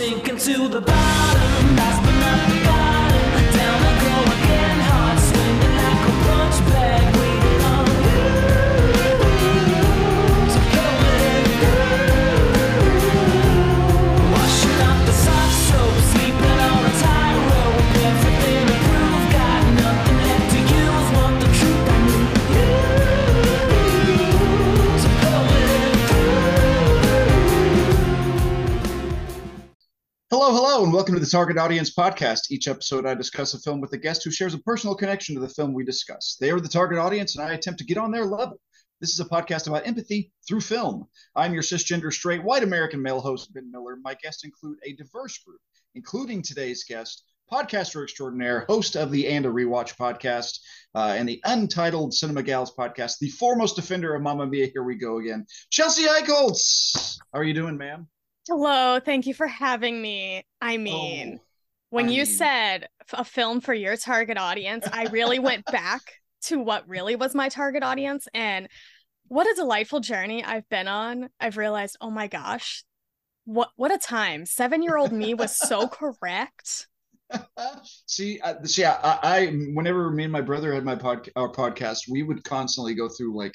Sinking to the bottom, Hello, and welcome to the Target Audience Podcast. Each episode, I discuss a film with a guest who shares a personal connection to the film we discuss. They are the target audience, and I attempt to get on their level. This is a podcast about empathy through film. I'm your cisgender, straight, white American male host, Ben Miller. My guests include a diverse group, including today's guest, podcaster extraordinaire, host of the And a Rewatch podcast uh, and the Untitled Cinema Gals podcast, the foremost defender of Mamma Mia. Here we go again. Chelsea Eichholz. How are you doing, ma'am? Hello, thank you for having me. I mean, Oh, when I you mean- said a film for your target audience, I really went back to what really was my target audience and what a delightful journey I've been on. I've realized, oh my gosh, what what a time. 7-year-old me was so correct. see, uh, see, I, I, whenever me and my brother had my pod, our podcast, we would constantly go through like,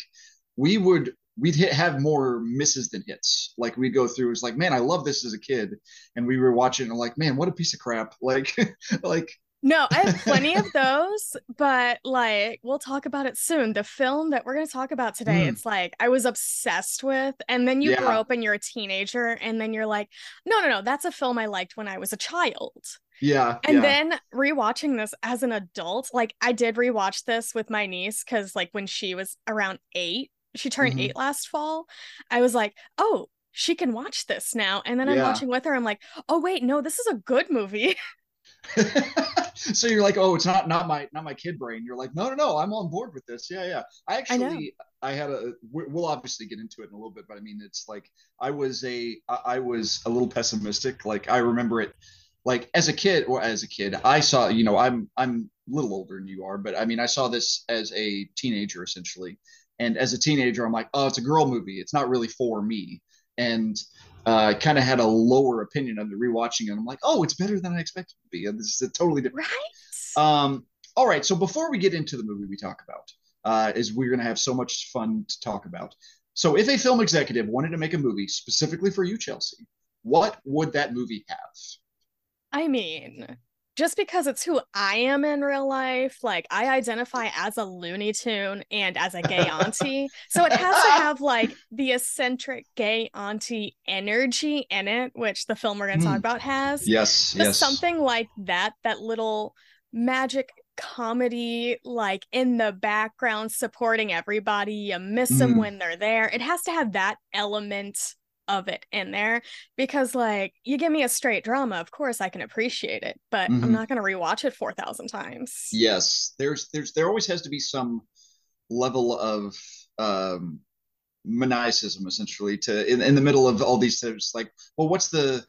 we would, we'd hit, have more misses than hits. Like we'd go through, it's like, man, I love this as a kid, and we were watching, and like, man, what a piece of crap. Like, like, No, I have plenty of those, but like we'll talk about it soon. The film that we're going to talk about today, Mm. it's like I was obsessed with. And then you Yeah. grow up and you're a teenager, and then you're like, no, no, no, that's a film I liked when I was a child. yeah, And yeah. then rewatching this as an adult, like I did rewatch this with my niece because like when she was around eight, she turned Mhm. eight last fall. I was like, oh, she can watch this now. And then I'm watching with her. I'm like, oh wait, no, this is a good movie. so you're like, oh, it's not not my not my kid brain. You're like, no, no, no, I'm on board with this. Yeah, yeah. I I actually, I, had a. we- We'll obviously get into it in a little bit, but I mean, it's like I was a I was a little pessimistic. Like I remember it, like as a kid or as a kid, I saw. You know, I'm I'm a little older than you are, but I mean, I saw this as a teenager essentially, and as a teenager, I'm like, oh, it's a girl movie. It's not really for me, and uh, kind of had a lower opinion of the rewatching it. I'm like, oh, it's better than I expected it to be. And this is a totally different. Right? Um, all right. So before we get into the movie we talk about, uh, is we're going to have so much fun to talk about. So if a film executive wanted to make a movie specifically for you, Chelsea, what would that movie have? I mean, just because it's who I am in real life, like I identify as a Looney Tune and as a gay auntie. So it has to have like the eccentric gay auntie energy in it, which the film we're going to talk Hmm. about has. Yes. Just yes. something like that, that little magic comedy, like in the background, supporting everybody. You miss them Mm. when they're there. It has to have that element of it in there because, like, you give me a straight drama, of course I can appreciate it, but Mhm. I'm not going to rewatch it 4,000 times. Yes. There's there's there always has to be some level of um maniacism essentially to in, in the middle of all these things like well what's the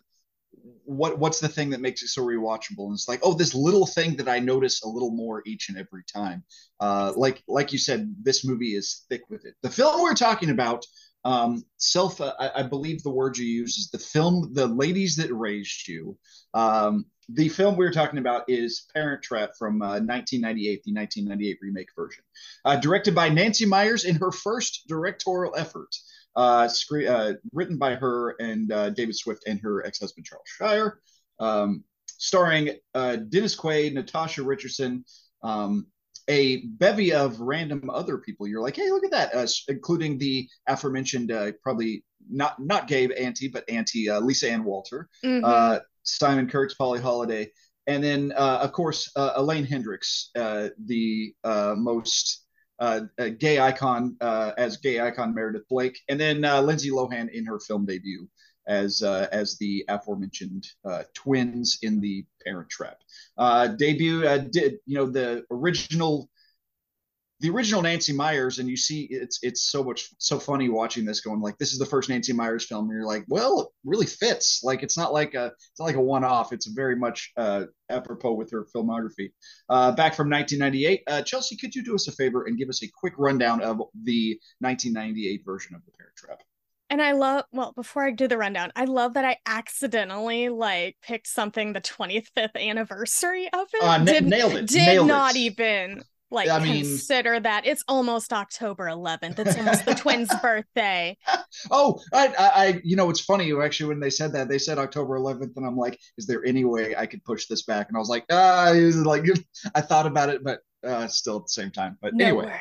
what what's the thing that makes it so rewatchable and it's like oh this little thing that i notice a little more each and every time uh like like you said this movie is thick with it the film we're talking about um self uh, I, I believe the word you use is the film the ladies that raised you. Um the film we're talking about is parent trap from uh, 1998 the 1998 remake version. Uh, directed by nancy meyers in her first directorial effort. Uh, uh, written by her and uh, David Swift and her ex-husband Charles Shyer, um, starring uh, Dennis Quaid, Natasha Richardson, um, a bevy of random other people. You're like, hey, look at that, uh, including the aforementioned, uh, probably not not gay auntie, but auntie uh, Lisa Ann Walter, Mhm. uh, Simon Kunz Polly Holliday, and then uh, of course uh, Elaine Hendrix, uh, the uh, most uh, gay icon uh, as gay icon Meredith Blake, and then uh, Lindsay Lohan in her film debut as uh, as the aforementioned uh, twins in the Parent Trap uh, debut. Uh, did you know the original? The original Nancy Meyers, and you see it's it's so much so funny watching this, going like this is the first Nancy Meyers film, and you're like, well, it really fits. Like it's not like a it's not like a one off. It's very much uh, apropos with her filmography. Uh, back from 1998, uh, Chelsea, could you do us a favor and give us a quick rundown of the 1998 version of The Parent Trap? And I love, well, before I do the rundown, I love that I accidentally like picked something the 25th anniversary of it. Uh, did nailed it. did nailed not it. even like I mean- consider that. It's almost October 11th. It's almost the twins' birthday. Oh, I, I, I, you know, it's funny. Actually, when they said that, they said October 11th, and I'm like, is there any way I could push this back? And I was like, ah, was like I thought about it, but uh, still at the same time. But No anyway, worries.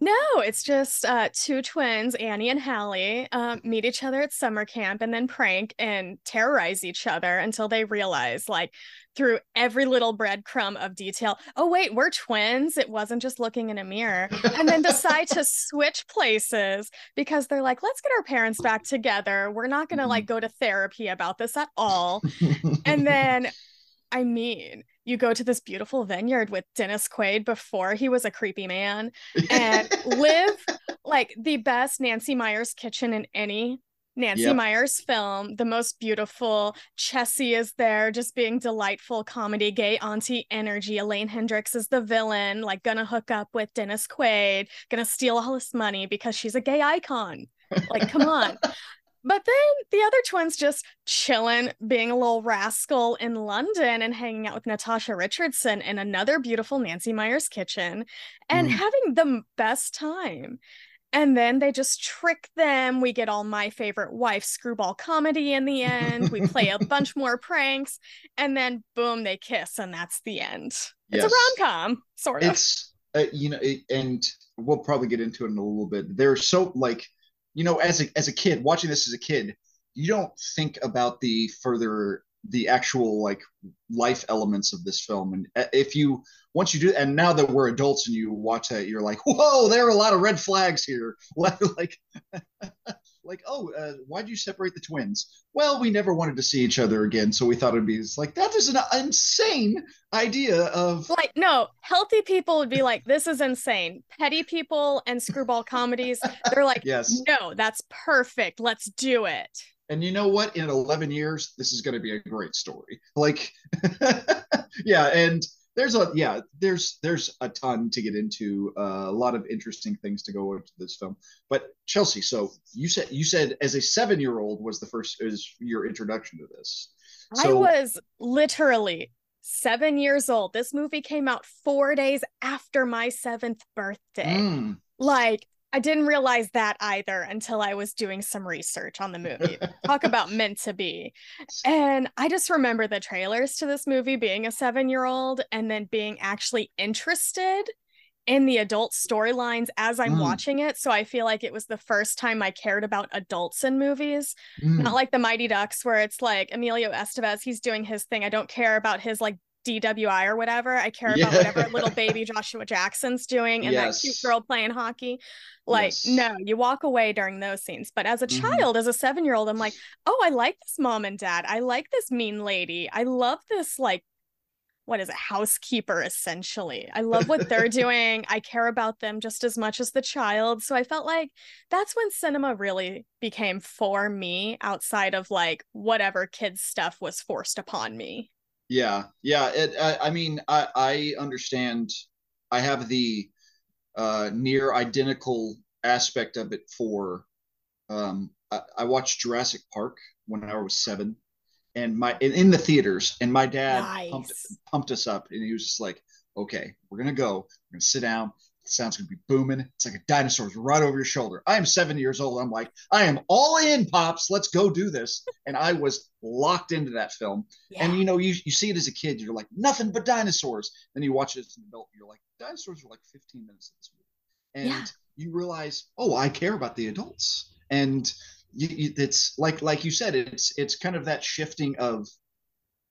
No, it's just uh, two twins, Annie and Hallie, um, meet each other at summer camp and then prank and terrorize each other until they realize, like, through every little breadcrumb of detail, oh, wait, we're twins. It wasn't just looking in a mirror. And then decide to switch places because they're like, let's get our parents back together. We're not going to like go to therapy about this at all. And then, I mean, you go to this beautiful vineyard with Dennis Quaid before he was a creepy man and live like the best Nancy Meyers kitchen in any Nancy Yep. Meyers film. The most beautiful. Chessie is there, just being delightful comedy, gay auntie energy. Elaine Hendrix is the villain, like gonna hook up with Dennis Quaid, gonna steal all his money because she's a gay icon. Like, come on. But then the other twins just chilling, being a little rascal in London and hanging out with Natasha Richardson in another beautiful Nancy Meyers kitchen and Mm. having the best time. And then they just trick them. We get all my favorite wife screwball comedy in the end. We play a bunch more pranks, and then boom, they kiss, and that's the end. It's a rom com, sort of. it's uh, you know, it, and we'll probably get into it in a little bit. They're so like, you know, as a as a kid watching this as a kid, you don't think about the further the actual like life elements of this film. And uh, if you once you do and now that we're adults and you watch that you're like whoa there are a lot of red flags here. Like like oh uh, why'd you separate the twins? Well we never wanted to see each other again so we thought it'd be it's like that is an insane idea of like no healthy people would be like this is insane. Petty people and screwball comedies they're like yes. No that's perfect let's do it. And you know what? In 11 years this is going to be a great story. Like yeah and there's a yeah there's there's a ton to get into uh, a lot of interesting things to go into this film. But chelsea so you said you said as a seven year old was the first is your introduction to this. I So- was literally seven years old. This movie came out four days after my seventh birthday. Mm, like i didn't realize that either until i was doing some research on the movie. Talk about meant to be. And i just remember the trailers to this movie being a seven year old and then being actually interested in the adult storylines as i'm Mm. watching it. So i feel like it was the first time i cared about adults in movies. Mm. not like the mighty ducks where it's like emilio estevez he's doing his thing. I don't care about his like DWI or whatever. I care about Yeah. whatever little baby Joshua Jackson's doing and that cute girl playing hockey. Like, Yes. no, you walk away during those scenes. But as a Mhm. child, as a seven year old, I'm like, oh, I like this mom and dad. I like this mean lady. I love this, like, what is it, housekeeper essentially. I love what they're doing. I care about them just as much as the child. So I felt like that's when cinema really became for me outside of like whatever kids stuff was forced upon me. Yeah, yeah. It, I, I mean, I, I understand. I have the uh, near identical aspect of it for. Um, I, I watched Jurassic Park when I was seven, and my in, in the theaters, and my dad pumped pumped us up, and he was just like, "Okay, we're gonna go. We're gonna sit down. The sound's gonna be booming. It's like a dinosaur's right over your shoulder." I am seven years old. I'm like, I am all in, pops. Let's go do this. And I was locked into that film. Yeah. And you know, you, you see it as a kid, you're like, nothing but dinosaurs. Then you watch it as an adult, you're like, dinosaurs are like 15 minutes of this movie. And Yeah. you realize, oh, I care about the adults. And you, you, it's like like you said, it's it's kind of that shifting of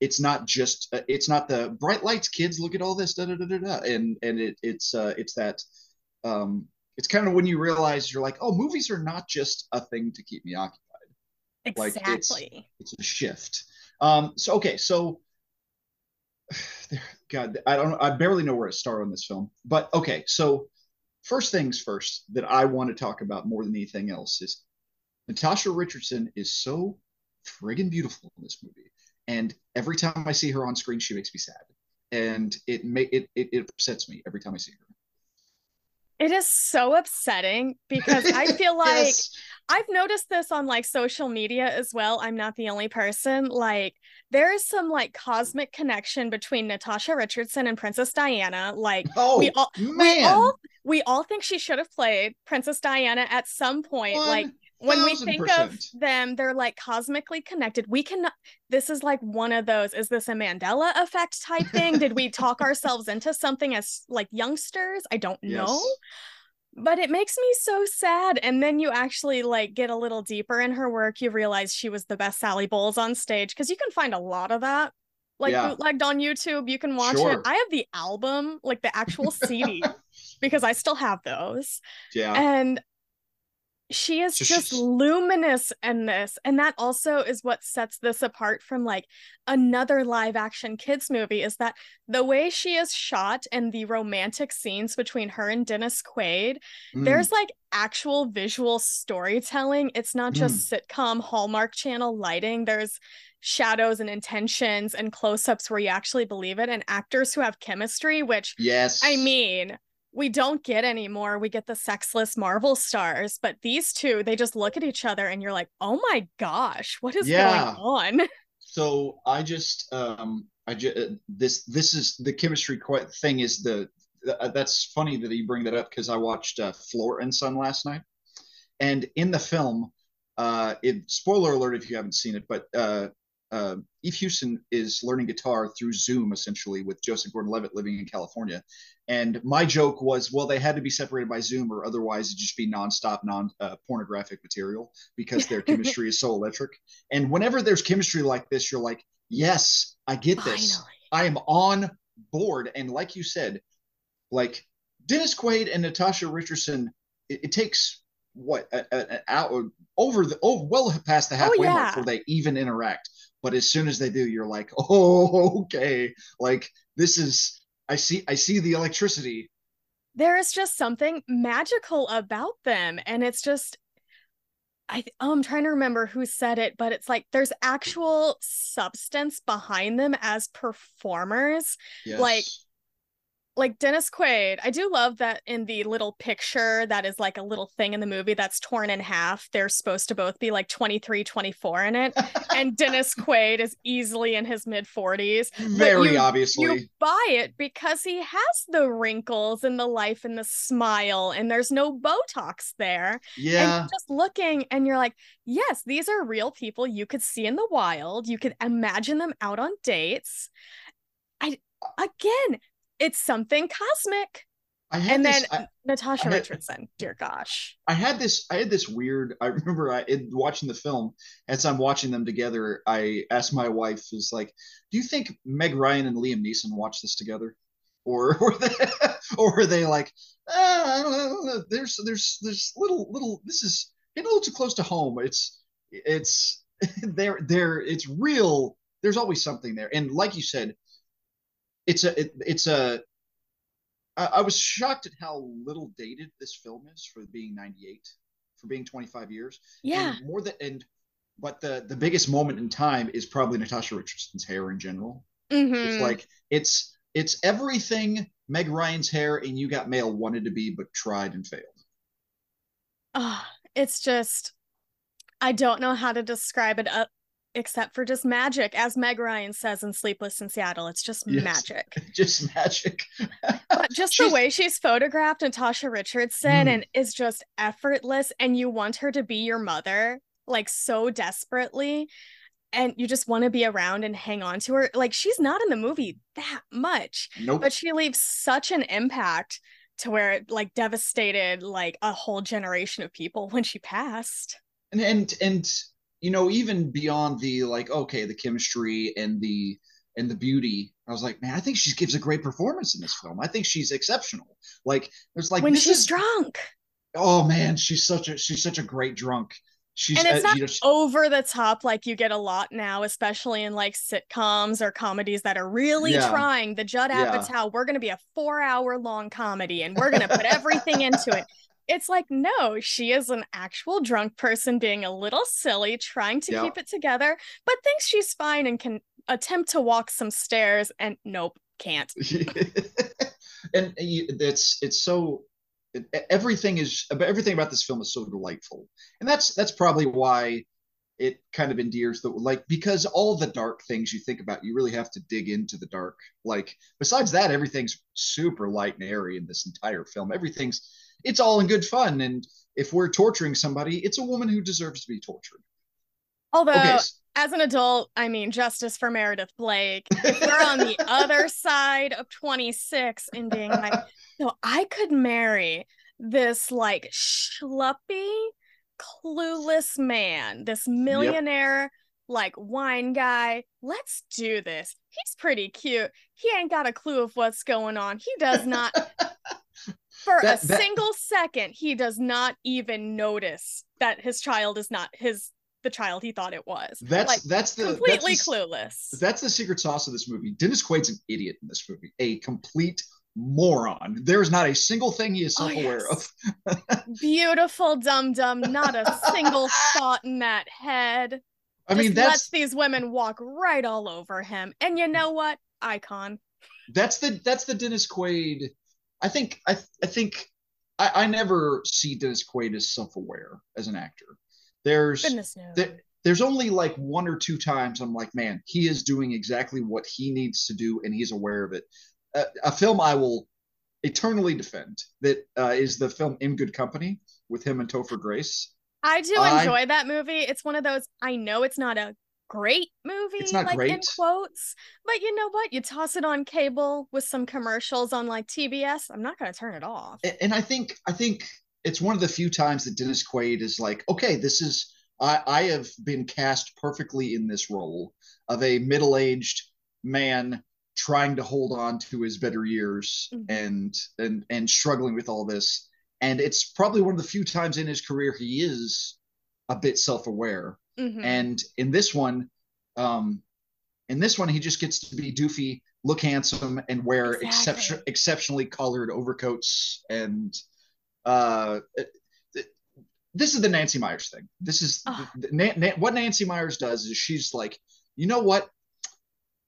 it's not just uh, it's not the bright lights, kids, look at all this, da da da da da. And and it it's uh it's that um it's kind of when you realize you're like, oh, movies are not just a thing to keep me occupied like, it's- exactly. it's a shift. Um, so okay, so God, I don't, I barely know where to start on this film, but okay, so first things first that I want to talk about more than anything else is Natasha Richardson is so friggin' beautiful in this movie, and every time I see her on screen, she makes me sad, and it may it it, it upsets me every time I see her. It is so upsetting because I feel like Yes. I've noticed this on like social media as well. I'm not the only person. Like there is some like cosmic connection between Natasha Richardson and Princess Diana. Like Oh we all man, we all we all think she should have played Princess Diana at some point. Like when we think of them, they're like cosmically connected. We can this is like one of those. Is this a Mandela effect type thing? Did we talk ourselves into something as like youngsters? I don't know but it makes me so sad and then you actually like get a little deeper in her work you realize she was the best sally bowles on stage because you can find a lot of that like Yeah. bootlegged on youtube you can watch Sure. it i have the album like the actual cd because i still have those Yeah. and she is So just she's- luminous in this and that also is what sets this apart from like another live action kids movie is that the way she is shot and the romantic scenes between her and Dennis Quaid Mm. there's like actual visual storytelling it's not just sitcom hallmark channel lighting there's shadows and intentions and close-ups where you actually believe it and actors who have chemistry which yes. I mean, we don't get anymore. We get the sexless Marvel stars, but these two, they just look at each other and you're like, oh my gosh, what is Yeah. going on? so I just um I just this this is the chemistry thing is the uh, that's funny that you bring that up because I watched uh, Flora and Son last night, and in the film, uh, it spoiler alert if you haven't seen it, but uh, uh, Eve Hewson is learning guitar through Zoom essentially with Joseph Gordon-Levitt living in California, and my joke was, well, they had to be separated by Zoom or otherwise it'd just be nonstop non uh, pornographic material because their chemistry is so electric. And whenever there's chemistry like this, you're like, yes, I get this. Finally. I am on board. And like you said, like Dennis Quaid and Natasha Richardson, it, it takes what a- a- an hour over the oh well past the halfway yeah. mark before they even interact. But as soon as they do, you're like, oh, okay. Like this is I see I see the electricity. There is just something magical about them. And it's just, I, oh, I'm trying to remember who said it, but it's like there's actual substance behind them as performers. Yes. Like, like Dennis Quaid, I do love that in the little picture that is like a little thing in the movie that's torn in half. They're supposed to both be like 23, 24 in it. and Dennis Quaid is easily in his mid 40s. very you- obviously. You buy it because he has the wrinkles and the life and the smile, and there's no Botox there. yeah. And just looking and you're like, yes, these are real people you could see in the wild. You could imagine them out on dates. I uh again, it's something cosmic. I had And this, then I, Natasha I had- Richardson, dear gosh. I had this I had this weird I remember I in watching the film as I'm watching them together I asked my wife is like do you think Meg Ryan and Liam Neeson watched this together? Or were they or were they like ah, I, don't know, I don't know. There's there's there's little little this is getting a little too close to home. It's it's there there it's real. There's always something there. And like you said it's a it, it's a I, I was shocked at how little dated this film is for being 98 for being 25 years Yeah. and more than and but the the biggest moment in time is probably natasha richardson's hair in general Mhm. it's like it's it's everything meg ryan's hair and you got mail wanted to be but tried and failed Ah, it's just I don't know how to describe it uh, except for just magic. As Meg Ryan says in Sleepless in Seattle, it's just Yes. magic. just magic But just She's- the way she's photographed Natasha Richardson Mm. and is just effortless and you want her to be your mother like so desperately and you just want to be around and hang on to her. Like she's not in the movie that much, nope but she leaves such an impact to where it like devastated like a whole generation of people when she passed. and and and you know even beyond the like okay the chemistry and the and the beauty i was like man i think she gives a great performance in this film i think she's exceptional like there's like when she's is drunk. oh man she's such a she's such a great drunk she's and it's uh, not you know, she- over the top like you get a lot now, especially in like sitcoms or comedies that are really Yeah. trying. The Judd Yeah. Apatow, we're gonna be a four hour long comedy and we're gonna put everything into it. It's like, no, she is an actual drunk person being a little silly, trying to Yeah. keep it together, but thinks she's fine and can attempt to walk some stairs and nope, can't. and it's it's so everything is everything about this film is so delightful, and that's that's probably why it kind of endears the like because all the dark things you think about, you really have to dig into the dark. Like besides that, everything's super light and airy in this entire film. Everything's it's all in good fun, and if we're torturing somebody, it's a woman who deserves to be tortured. Although, Okay, as an adult, I mean, justice for Meredith Blake. If we're on the other side of 26 and being like, no, I could marry this like schluppy, clueless man, this millionaire, like wine guy. Let's do this. He's pretty cute. He ain't got a clue of what's going on. He does not, for That- a that- single second, he does not even notice that his child is not his the child he thought it was. that's like that's the completely that's the, clueless. That's the secret sauce of this movie. Dennis Quaid's an idiot in this movie, a complete moron. There is not a single thing he is Oh, self-aware yes. of. Beautiful dum dum, not a single thought in that head. I mean, Just lets that's these women walk right all over him. And you know what? Icon. that's the that's the Dennis Quaid. I think I I think I, I never see Dennis Quaid as self-aware as an actor. There's Goodness knows. there, there's only like one or two times I'm like, man, he is doing exactly what he needs to do, and he's aware of it. A, a film I will eternally defend that uh, is the film In Good Company with him and Topher Grace. I do I- enjoy that movie. It's one of those I know it's not a great movie, It's not like in quotes, but you know what? You toss it on cable with some commercials on like TBS. I'm not gonna turn it off. And I think I think it's one of the few times that Dennis Quaid is like, okay, this is I, I have been cast perfectly in this role of a middle-aged man trying to hold on to his better years Mhm. and and and struggling with all this. And it's probably one of the few times in his career he is a bit self-aware. Mhm. And in this one, um, in this one, he just gets to be doofy, look handsome, and wear Exactly. exception, exceptionally colored overcoats. And uh, this is the Nancy Meyers thing. This is the- the- Na- Na- what Nancy Meyers does is she's like, you know what?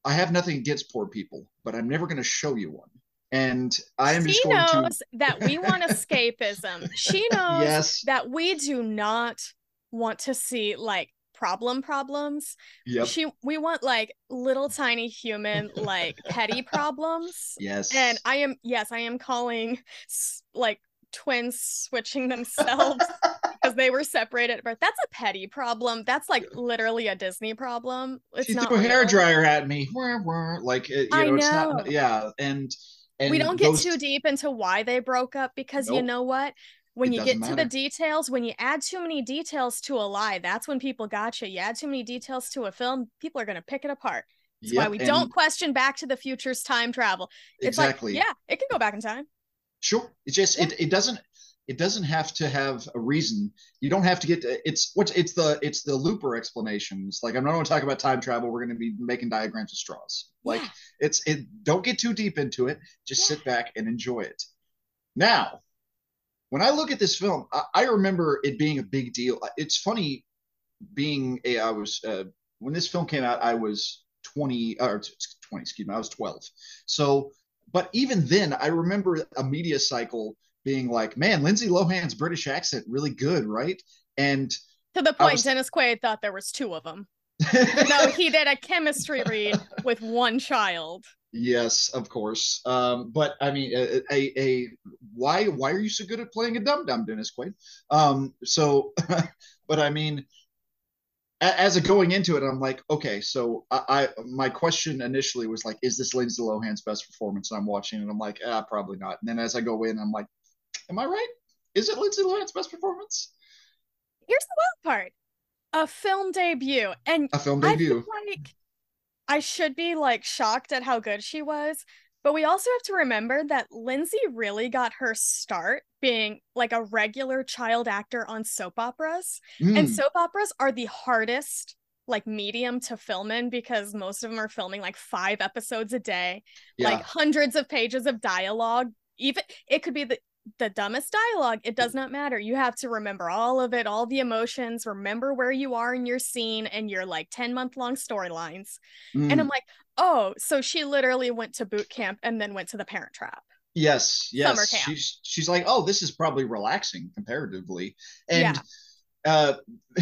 I have nothing against poor people, but I'm never going to show you one. And I am she just going knows to. that we want escapism. She knows Yes. that we do not want to see like problem problems. Yep. She we want like little tiny human like petty problems. Yes. And I am yes, I am calling like twins switching themselves because they were separated at birth. That's a petty problem. That's like literally a Disney problem. It's she not threw a hair dryer at me. Like it, you I know, it's not. Yeah, and and we don't get those- too deep into why they broke up because you know what when It you get doesn't to the details when you add too many details to a lie that's when people gotcha you add too many details to a film people are going to pick it apart that's why we don't question back to the future's time travel it's exactly. like yeah it can go back in time Sure. It just it, it doesn't it doesn't have to have a reason. You don't have to get to, it's what's it's the it's the looper explanations. Like I'm not going to talk about time travel. We're going to be making diagrams of straws. Like Yeah. it's it don't get too deep into it. Just sit back and enjoy it. Now, when I look at this film, I, I remember it being a big deal. It's funny being a I was uh, when this film came out, I was 20 or 20, excuse me, I was 12. So, but even then, I remember a media cycle being like, "Man, Lindsay Lohan's British accent really good, right?" And to the point was- dennis quaid thought there was two of them no he did a chemistry read with one child yes, of course. Um, but I mean, a, a, a why why are you so good at playing a dum dum, Dennis Quaid? Um, so, but I mean, a- as a going into it, I'm like, okay, so I, I my question initially was like, is this Lindsay Lohan's best performance? And I'm watching and I'm like, ah, probably not. And then as I go in, I'm like, am I right? Is it Lindsay Lohan's best performance? here's the wild part a film debut and A film I feel debut. like I should be like shocked at how good she was, but we also have to remember that Lindsay really got her start being like a regular child actor on soap operas. And Mm, soap operas are the hardest like medium to film in because most of them are filming like 5 episodes a day, yeah. like hundreds of pages of dialogue. Even it could be the the dumbest dialogue it does not matter you have to remember all of it all the emotions remember where you are in your scene and your like 10 month long storylines Mm. and i'm like oh so she literally went to boot camp and then went to the parent trap Yes, yes. Summer camp. She's she's like, oh, this is probably relaxing comparatively, and Yeah.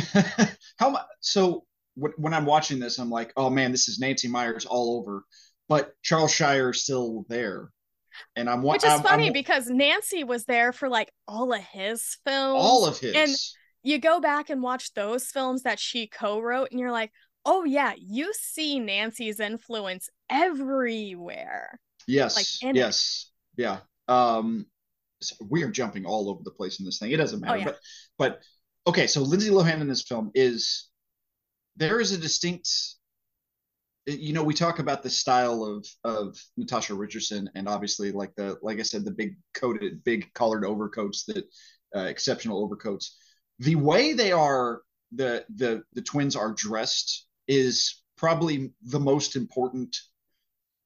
uh, how? So when, when I'm watching this, I'm like, oh man, this is Nancy Meyers all over, but Charles Shyer is still there, and I'm Which is I'm- funny I'm- because Nancy was there for like all of his films. all of his. and- you go back and watch those films that she co-wrote and you're like oh yeah you see nancy's influence everywhere Yes. like, in it. yes. Yeah. Um, so we are jumping all over the place in this thing. It doesn't matter. Oh, yeah. But but okay, so Lindsay Lohan in this film is there is a distinct you know, we talk about the style of of Natasha Richardson and obviously like the like I said, the big coated, big collared overcoats that uh, exceptional overcoats. The way they are the the the twins are dressed is probably the most important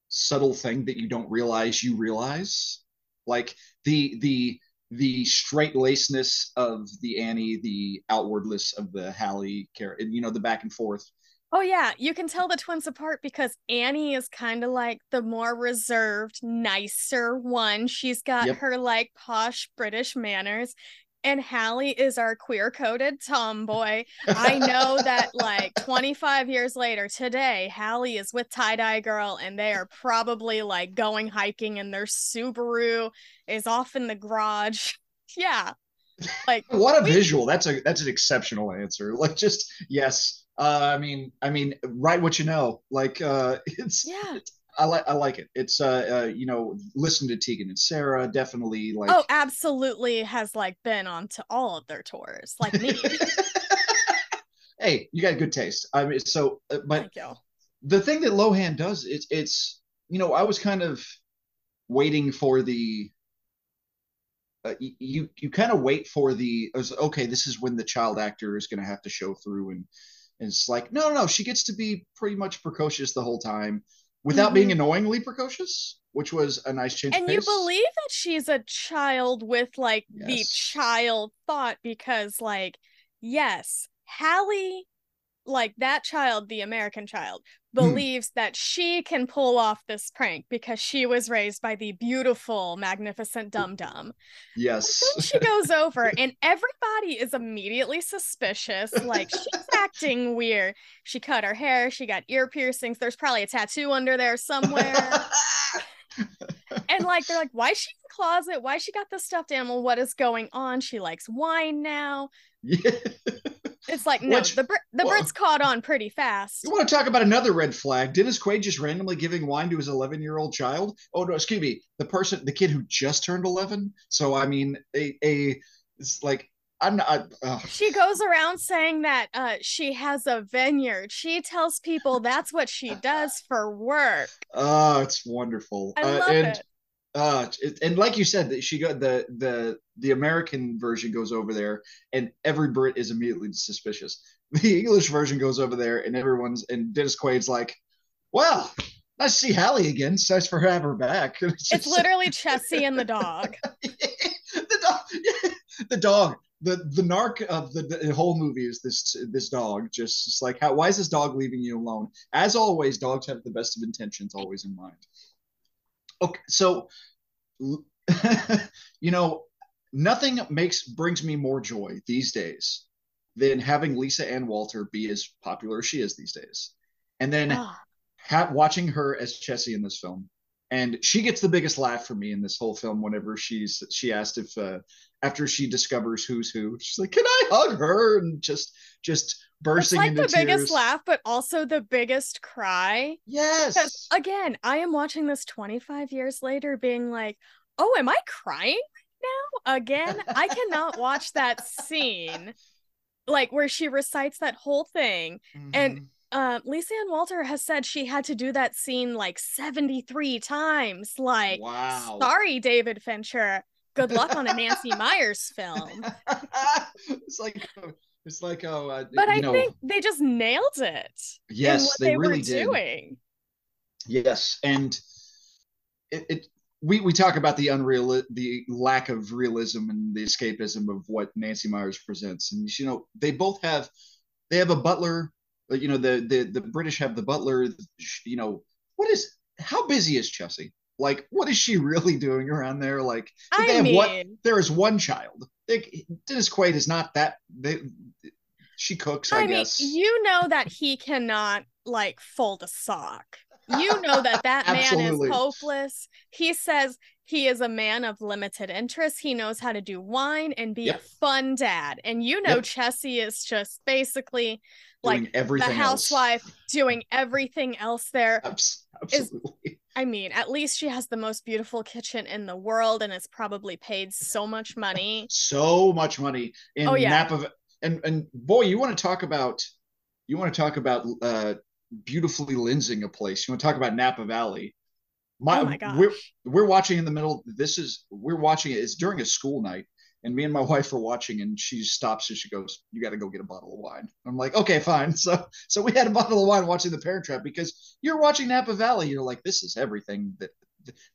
subtle thing that you don't realize you realize like the the the straight lacedness of the annie the outwardness of the hallie character you know the back and forth oh yeah you can tell the twins apart because annie is kind of like the more reserved nicer one she's got Yep. her like posh british manners and hallie is our queer-coded tomboy I know that like 25 years later today, Hallie is with Tie Dye Girl and they are probably like going hiking and their Subaru is off in the garage. Yeah. Like, what a We- visual that's a that's an exceptional answer like just yes uh i mean i mean write what you know like uh it's yeah. i like i like it it's uh, uh you know listen to tegan and sara definitely like Oh, absolutely has like been on to all of their tours, like me. hey you got good taste i mean so uh, but Thank you. the thing that Lohan does, it's it's you know I was kind of waiting for the uh, you you kind of wait for the okay this is when the child actor is going to have to show through and and it's like no no no she gets to be pretty much precocious the whole time without being mm-hmm. annoyingly precocious which was a nice change of And you believe that she's a child with like the child thought because, like, yes, Hallie, like that child, the American child, Hmm. believes that she can pull off this prank because she was raised by the beautiful, magnificent Dum Dum. yes Then she goes over, and everybody is immediately suspicious. Like, she's acting weird. She cut her hair, she got ear piercings. There's probably a tattoo under there somewhere and like they're like why is she in the closet why she got the stuffed animal what is going on she likes wine now yeah. It's like no Which- the Brit- the well- brits caught on pretty fast You want to talk about another red flag? Dennis Quaid just randomly giving wine to his 11 year old child. Oh no, excuse me, the person, the kid who just turned 11. So I mean, a a it's like I'm not. I, ugh. she goes around saying that uh she has a vineyard she tells people that's what she does for work Oh, it's wonderful. i Uh, love and it uh, and like you said, that she got the the the American version goes over there, and every Brit is immediately suspicious. The English version goes over there, and everyone's and Dennis Quaid's like, "Well, nice to see Hallie again. It's nice for her to have her back." it's just- literally chessie and the dog the dog, the dog, the the narc of the, the whole movie is this this dog. Just, just like how why is this dog leaving you alone? As always, dogs have the best of intentions always in mind. Okay, so you know, nothing makes brings me more joy these days than having Lisa Ann Walter be as popular as she is these days, and then Ah, ha- watching her as Chessie in this film, and she gets the biggest laugh for me in this whole film. Whenever she's she asked if uh, after she discovers who's who, she's like, "Can I hug her?" and just just bursting it's like into the tears. biggest laugh but also the biggest cry Because Yes. again, I am watching this 25 years later, being like, oh, am I crying now? Again, I cannot watch that scene, like where she recites that whole thing. and- Mhm. Um, Lisa Ann Walter has said she had to do that scene like 73 times. Like, wow. sorry, David Fincher. Good luck on a Nancy Meyers film. it's like it's like oh, uh, But I know, think they just nailed it in yes, what they, they, really were did. doing. Yes, and it, it we we talk about the unreal the lack of realism and the escapism of what Nancy Meyers presents, and you know they both have they have a butler. uh, You know the the the British have the butler. You know what is how busy is Chessie? Like, what is she really doing around there? Like, I they have mean, what- there is one child. They, Dennis Quaid is not that. They, she cooks, I, I mean, guess. you know that he cannot like fold a sock. You know that that man is hopeless. He says he is a man of limited interest. He knows how to do wine and be Yep. a fun dad. And you know, Yep. Chessie is just basically doing like everything the else. housewife doing everything else there. Abs- Absolutely. I mean, at least she has the most beautiful kitchen in the world and it's probably paid so much money. so much money in Oh, yeah. Napa. And and boy, you want to talk about you want to talk about uh, beautifully lensing a place. You want to talk about Napa Valley. My, oh my gosh. we're we're watching in the middle. This is we're watching it. It's during a school night, and me and my wife are watching, and she stops and she goes, "You got to go get a bottle of wine." I'm like, "Okay, fine." So so we had a bottle of wine watching The Parent Trap because you're watching Napa Valley. You're like, "This is everything that."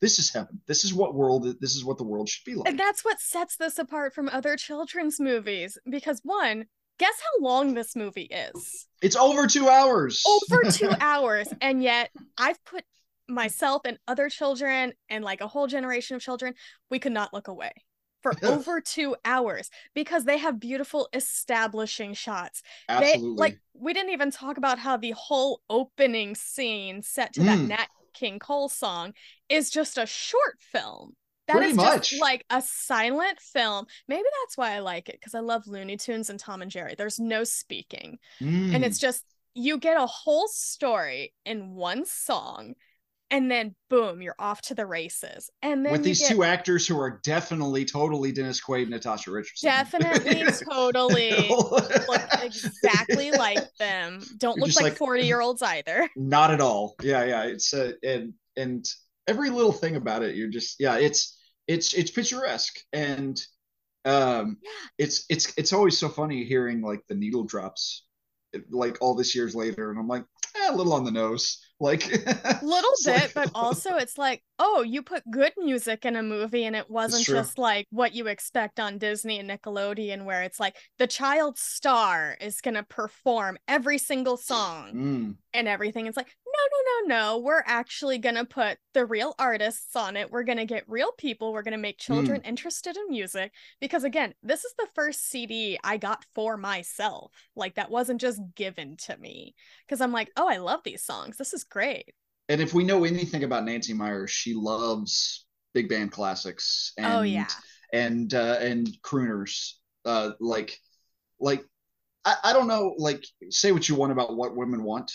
This is heaven. This is what world. This is what the world should be like. And that's what sets this apart from other children's movies. Because one, guess how long this movie is? It's over two hours. Over two hours. And yet I've put myself and other children and like a whole generation of children, we could not look away for over two hours because they have beautiful establishing shots. They Absolutely. like we didn't even talk about how the whole opening scene set to that Mm. Nat King Cole song is just a short film. That Pretty is much. just like a silent film. Maybe that's why I like it because I love Looney Tunes and Tom and Jerry. There's no speaking, and Mm. it's just you get a whole story in one song, and then boom, you're off to the races. And then with these get two actors who are definitely totally Dennis Quaid and Natasha Richardson. definitely totally look exactly like them. Don't look like like- 40 year olds either. Not at all. Yeah, yeah. It's a, and and every little thing about it, you're just yeah. It's it's it's picturesque. And um Yeah. it's it's it's always so funny hearing like the needle drops like all this years later. And i'm like eh, a little on the nose. Like little bit like- but also it's like oh you put good music in a movie and it wasn't just like what you expect on disney and nickelodeon where it's like the child star is going to perform every single song Mm, and everything. It's like no no no no. We're actually going to put the real artists on it. We're going to get real people. We're going to make children Mm. interested in music. Because again this is the first cd i got for myself. Like that wasn't just given to me. Because i'm like oh i love these songs. This is great. And if we know anything about nancy meyers she loves big band classics and oh yeah. and uh and crooners. Uh like like I, I don't know like say what you want about what women want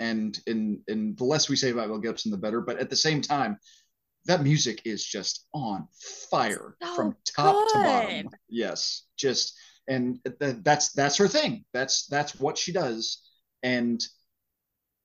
and in and the less we say about Mel Gibson the better but at the same time that music is just on fire So from top to bottom. Yes just and th- that's that's her thing. That's that's what she does. And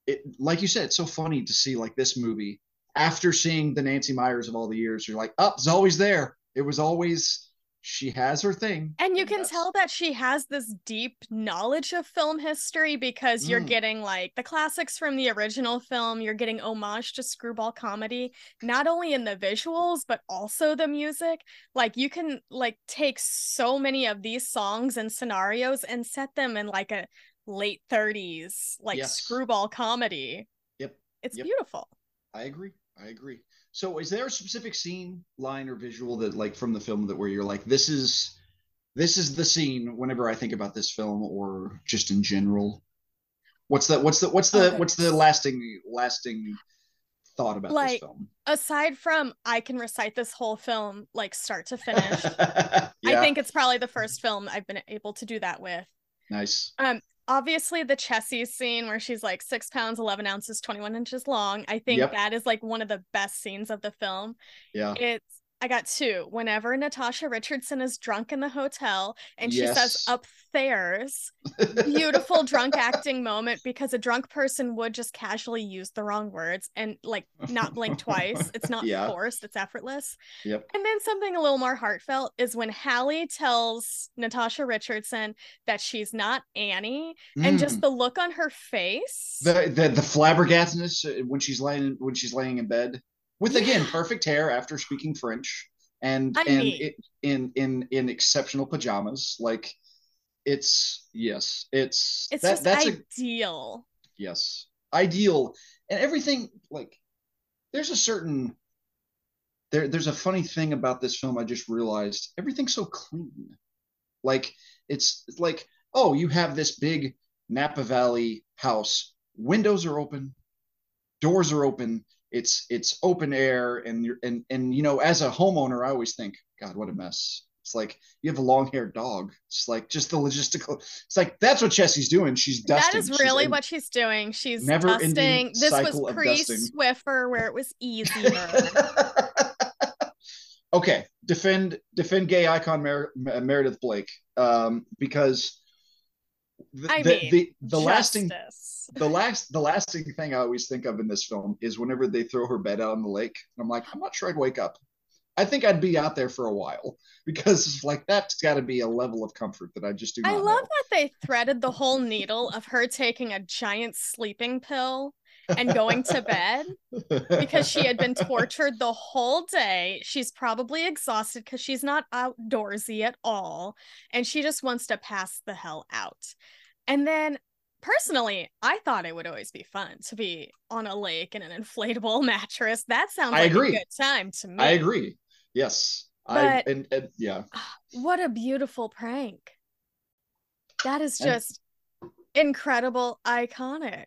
it like you said it's so funny to see like this movie after seeing the Nancy Meyers of all the years you're like oh it's always there. It was always she has her thing And you can that's- tell that she has this deep knowledge of film history because you're Mm. getting like the classics from the original film. You're getting homage to screwball comedy, not only in the visuals, but also the music. Like you can like take so many of these songs and scenarios and set them in like a late 30s, like Yes. screwball comedy. Yep. It's Yep. beautiful. I agree. I agree. So, is there a specific scene, line, or visual that, like, from the film that where you're like, this is, this is the scene. Whenever I think about this film, or just in general, what's the, what's the, what's the, Oh, what's the lasting, lasting thought about this film? Aside from I can recite this whole film like start to finish. yeah, I think it's probably the first film I've been able to do that with. nice. Um, Obviously, the Chessie scene where she's like six pounds, 11 ounces, 21 inches long. I think Yep. that is like one of the best scenes of the film. Yeah, It's, I got two. Whenever Natasha Richardson is drunk in the hotel and she says Yes. upstairs, beautiful drunk acting moment because a drunk person would just casually use the wrong words and like not blink twice. It's not Yeah. forced, it's effortless. Yep. And then something a little more heartfelt is when Hallie tells Natasha Richardson that she's not Annie, and Mm. just the look on her face. the the the flabbergastedness uh, when she's laying when she's laying in bed with again perfect hair after speaking French and I and it, in in in exceptional pajamas. Like it's yes it's it's that just that's a ideal. yes. Ideal. And everything like there's a certain there there's a funny thing about this film I just realized. Everything's so clean. Like it's, it's like oh you have this big Napa Valley house. Windows are open. Doors are open it's it's open air and you're and and you know as a homeowner I always think god what a mess it's like you have a long-haired dog it's like just the logistical it's like that's what Chessy's doing she's dusting That is really what she's doing. She's Never-ending dusting. This was pre swiffer where it was easier. okay, defend defend gay icon Mer- Meredith Blake um, because the I the, mean, the, the lasting the last the lasting thing I always think of in this film is whenever they throw her bed out on the lake, and I'm like, I'm not sure I'd wake up. I think I'd be out there for a while because like that's got to be a level of comfort that I just do not I know. love that they threaded the whole needle of her taking a giant sleeping pill and going to bed because she had been tortured the whole day. She's probably exhausted because she's not outdoorsy at all. And she just wants to pass the hell out. And then, personally, I thought it would always be fun to be on a lake in an inflatable mattress. That sounds I agree. a good time to me. I agree. Yes, I But- and, and yeah. What a beautiful prank. That is And- just incredible, iconic.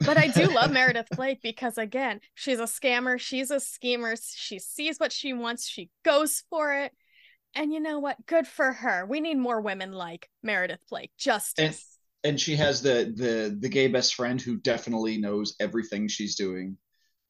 But I do love Meredith Blake because, again, she's a scammer. She's a schemer. She sees what she wants. She goes for it. And you know what? Good for her. We need more women like Meredith Blake. Justice. and she has the the the gay best friend who definitely knows everything she's doing.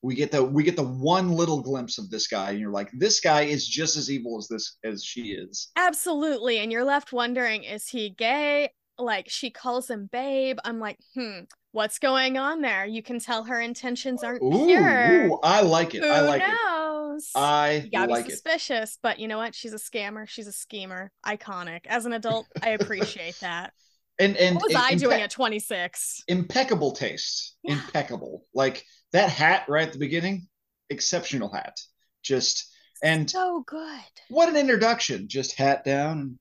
We get the we get the one little glimpse of this guy, and you're like, this guy is just as evil as this as she is. Absolutely. And you're left wondering is he gay? Like she calls him babe. I'm like, hmm, what's going on there? You can tell her intentions aren't Ooh, pure. ooh, I like it. Who I like it. knows? I you gotta like be it. suspicious, but you know what? She's a scammer. She's a schemer. Iconic. As an adult, I appreciate that. And and What was im- I doing at 26? impeccable taste. Yeah. Impeccable. Like that hat right at the beginning, exceptional hat. Just and So good. what an introduction. Just hat down and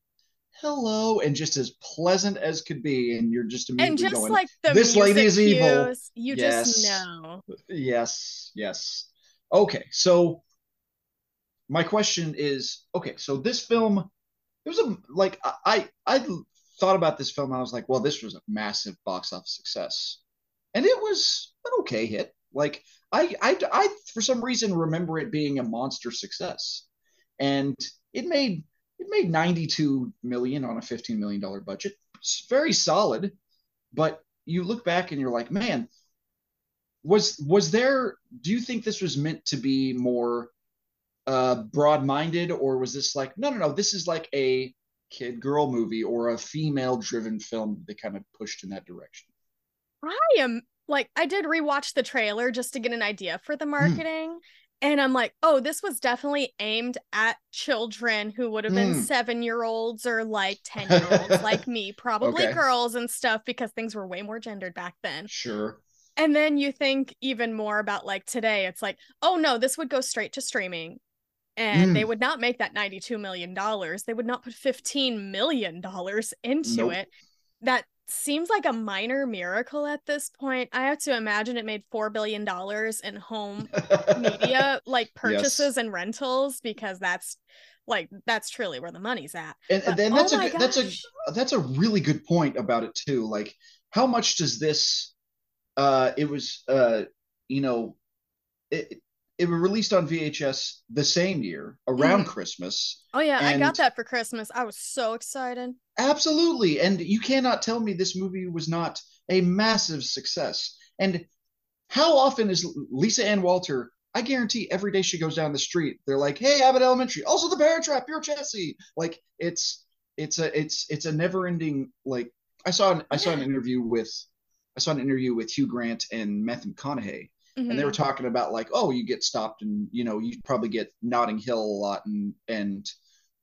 hello, and just as pleasant as could be. And you're just immediately And just going, like the "This lady is evil." cues, you just know. Yes, yes. Okay, so my question is, okay, so this film, it was a like I I thought about this film. And I was like, well, this was a massive box office success, and it was an okay hit. Like I I I for some reason remember it being a monster success, and it made it made 92 million on a 15 million dollar budget. It's very solid, but you look back and you're like, man, was was there do you think this was meant to be more uh broad-minded or was this like no no no this is like a kid girl movie or a female driven film that kind of pushed in that direction I am like I did rewatch the trailer just to get an idea for the Hmm. marketing. And I'm like, oh, this was definitely aimed at children who would have been Mm. seven year olds or like 10 year olds like me, probably Okay. girls and stuff because things were way more gendered back then. sure And then you think even more about like today, it's like, oh no, this would go straight to streaming. And they Mm. would not make that $92 million. They would not put $15 million into Nope. it. That seems like a minor miracle at this point. I have to imagine it made $4 billion in home media, like purchases and rentals, because that's like, that's truly where the money's at. and, But, and then oh that's my a that's a that's a really good point about it too like how much does this uh it was uh you know it it was released on VHS the same year around Mhm. Christmas Oh, yeah, I got that for Christmas. I was so excited. Absolutely. And you cannot tell me this movie was not a massive success. And how often is Lisa Ann Walter? I guarantee every day she goes down the street, they're like, "Hey, Abbott Elementary, also the Parent Trap, you're Jesse." Like it's it's a it's it's a never-ending like. I saw an, I saw an interview with I saw an interview with Hugh Grant and Matthew McConaughey, and they were mm-hmm. talking about like, oh, you get stopped and you know you probably get Notting Hill a lot, and and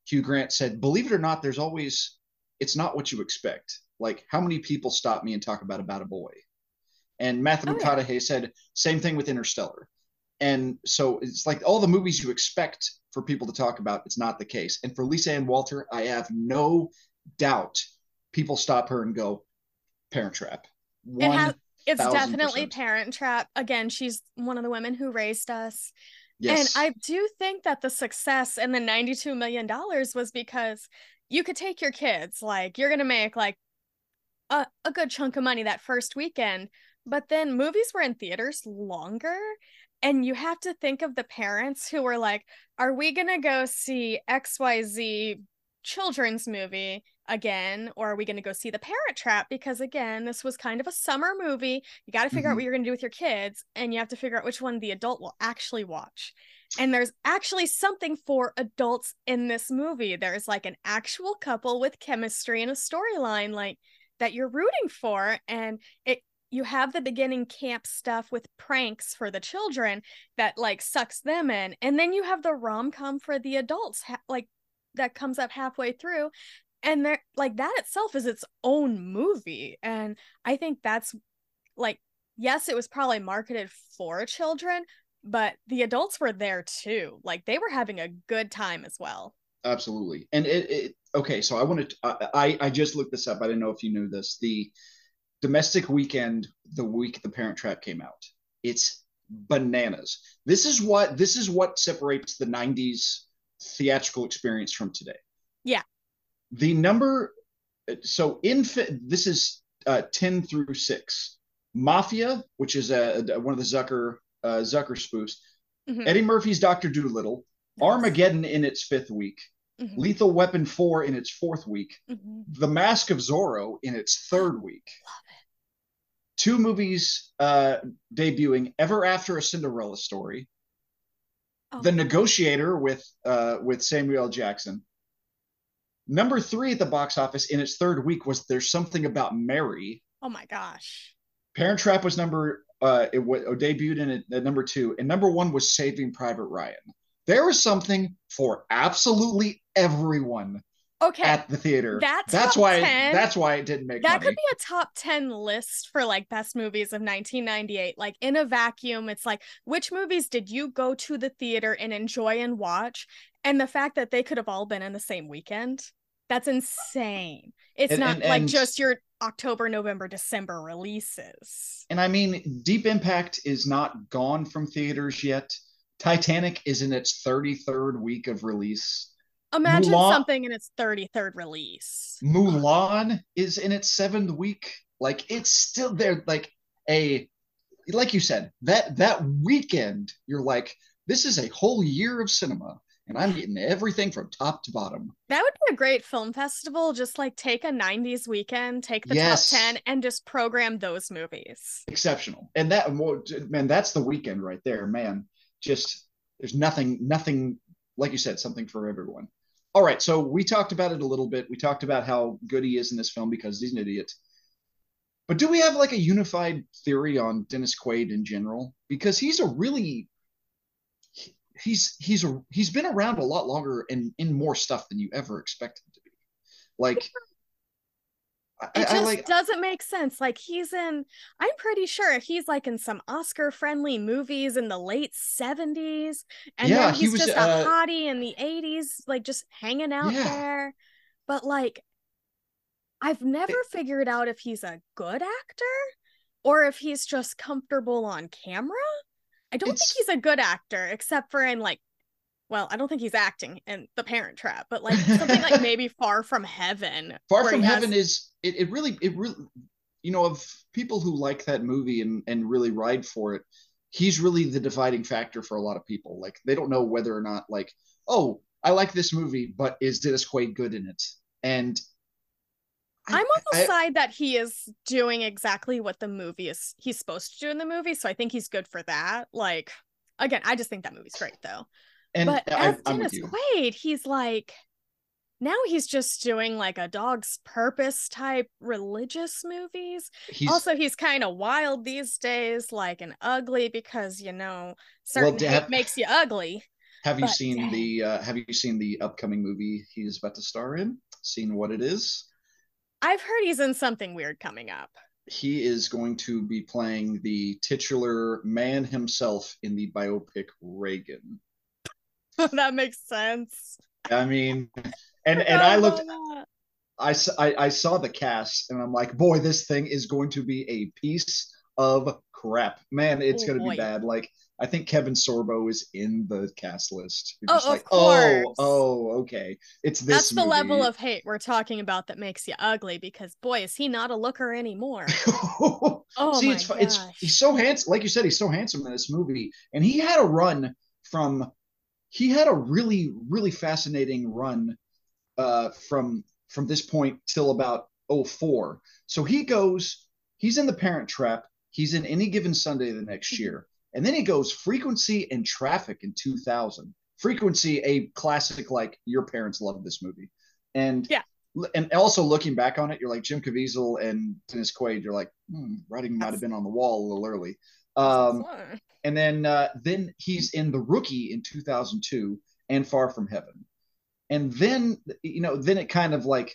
Hugh Grant said, believe it or not, there's always it's not what you expect. Like how many people stop me and talk about about a boy, and Matthew Oh, yeah. McConaughey said same thing with Interstellar, and so it's like all the movies you expect for people to talk about, it's not the case. And for Lisa Ann Walter, I have no doubt people stop her and go, Parent Trap. One it's definitely percent. parent trap again she's one of the women who raised us Yes. And I do think that the success and the $92 million was because you could take your kids, like, you're going to make like a, a good chunk of money that first weekend, but then movies were in theaters longer. And you have to think of the parents who were like, are we going to go see XYZ children's movie again or are we going to go see the parent trap? Because again this was kind of a summer movie. You got to figure out Mhm. what you're going to do with your kids and you have to figure out which one the adult will actually watch. And there's actually something for adults in this movie. There's like an actual couple with chemistry and a storyline like that you're rooting for and it you have the beginning camp stuff with pranks for the children that like sucks them in and then you have the rom-com for the adults ha- like that comes up halfway through and there like that itself is its own movie and i think that's like yes it was probably marketed for children but the adults were there too like they were having a good time as well Absolutely. And it, it okay, so I wanted to, I I just looked this up. I didn't know if you knew this. The domestic weekend the week the Parent Trap came out. It's bananas. This is what this is what separates the 90s theatrical experience from today. Yeah. The number so in fi- this is uh 10 through 6. Mafia, which is a, a- one of the Zucker uh, Zucker spoofs. Mhm. Eddie Murphy's Dr. Dolittle. Armageddon in its fifth week. Mhm. Lethal Weapon 4 in its fourth week, Mhm. The Mask of Zorro in its third week. Two movies uh, debuting Ever After a Cinderella Story, Oh The Negotiator with uh, with Samuel L. Jackson. Number three at the box office in its third week was There's Something About Mary. oh my gosh Parent Trap was number uh, it wa- debuted in it at number two, and number one was Saving Private Ryan. There was something for absolutely everyone okay at the theater. That that's why 10 that's why it didn't make that money. could be a top 10 list for like best movies of 1998 like in a vacuum it's like which movies did you go to the theater and enjoy and watch and the fact that they could have all been in the same weekend that's insane it's And- not and- like and- just your october november december releases and I mean, Deep Impact is not gone from theaters yet. Titanic is in its 33rd week of release. imagine Mulan- something in its 33rd release Mulan is in its seventh week. Like it's still there. Like a, like you said, that that weekend, you're like, this is a whole year of cinema, and I'm getting everything from top to bottom. that would be a great film festival just like take a 90s weekend take the Yes. top 10 and just program those movies exceptional. And that man, that's the weekend right there, man. Just there's nothing, nothing like you said, something for everyone. All right, so we talked about it a little bit. We talked about how good he is in this film because he's an idiot. But do we have like a unified theory on Dennis Quaid in general? Because he's a really he's he's a he's been around a lot longer and in more stuff than you ever expect him to be. Like I, it just like doesn't make sense like he's in i'm pretty sure he's like in some oscar friendly movies in the late 70s and Yeah, then he he's was, just uh, a hottie in the 80s like just hanging out Yeah. there but like i've never figured out if he's a good actor or if he's just comfortable on camera i don't It's- think he's a good actor except for in like well i don't think he's acting in the parent trap but like something like maybe far from heaven Far from he has- Heaven is it, it really it really you know of people who like that movie and and really ride for it he's really the dividing factor for a lot of people. Like they don't know whether or not like oh I like this movie but is Dennis Quaid good in it? And I- I'm on the I- side that he is doing exactly what the movie is he's supposed to do in the movie, so I think he's good for that. Like again, I just think that movie's great though. and but I, as I'm Dennis Quaid, he's like now he's just doing like a dog's purpose type religious movies. he's also, he's kind of wild these days, like an ugly because you know certain hate have- makes you ugly. have you but seen dang. the uh, have you seen the upcoming movie he's about to star in seen what it is I've heard he's in something weird coming up. he is going to be playing the titular man himself in the biopic Reagan that makes sense. I mean, and and Forgot I looked, I. I, I I saw the cast, and I'm like, boy, this thing is going to be a piece of crap, man. It's Oh, going to be bad. Like I think Kevin Sorbo is in the cast list. You're Oh, of like, course. oh, oh, okay. It's this. That's the level of hate we're talking about that makes you ugly because boy, is he not a looker anymore. Oh See, my it's gosh. it's he's so handsome. Like you said, he's so handsome in this movie, and he had a run from. He had a really really fascinating run, uh, from from this point till about 04. So he goes, he's in the Parent Trap. He's in Any Given Sunday the next Mm-hmm. year, and then he goes Frequency and Traffic in 2000. Frequency, a classic, like your parents loved this movie, and Yeah. and also looking back on it, you're like Jim Caviezel and Dennis Quaid. You're like, hmm, writing might have been on the wall a little early. Um, and then uh, then he's in The Rookie in 2002 and Far From Heaven, and then you know then it kind of like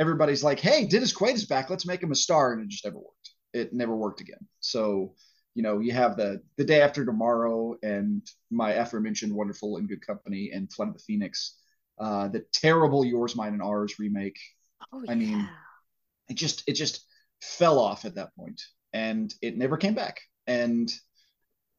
everybody's like, hey, Dennis Quaid is back. Let's make him a star, and it just never worked. It never worked again. So you know you have the the day after tomorrow and my aforementioned wonderful and good company and Flight of the Phoenix, uh, the terrible Yours, Mine, and Ours remake oh, I mean, it just it just fell off at that point and it never came back and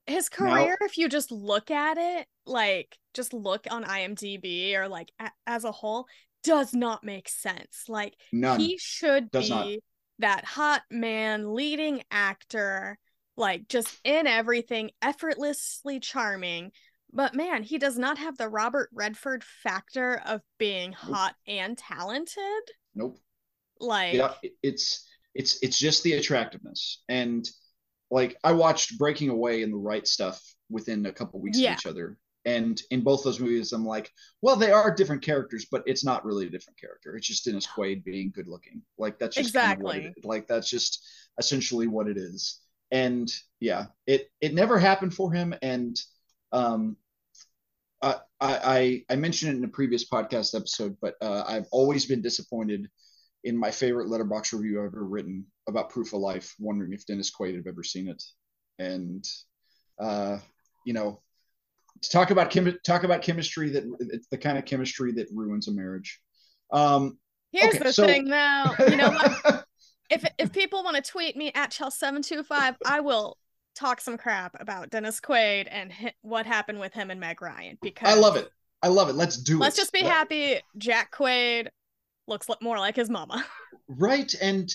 his now- career, if you just look at it, like just look on IMDb or like a- as a whole, does not make sense. Like none he should Does be not. that hot man leading actor, like just in everything, effortlessly charming. But man, he does not have the Robert Redford factor of being hot and talented. nope. Like, yeah it's it's it's just the attractiveness. And like i watched breaking away and the right stuff within a couple weeks Yeah. of each other. And in both those movies i'm like well they are different characters but it's not really a different character. It's just dennis quaid being good looking. Like that's just kind of Exactly. like that's just essentially what it is and yeah it it never happened for him and um I, I I mentioned it in a previous podcast episode, but uh, I've always been disappointed in my favorite letterbox review I've ever written about Proof of Life, wondering if Dennis Quaid had ever seen it. And uh, you know, to talk about chem- talk about chemistry that it's the kind of chemistry that ruins a marriage. Um, here's okay, the so- thing though. You know what? if if people want to tweet me at Chell725, I will talk some crap about Dennis Quaid and hi- what happened with him and Meg Ryan because I love it. I love it. Let's do it. Let's just be Let- happy Jack Quaid looks li- more like his mama. Right, and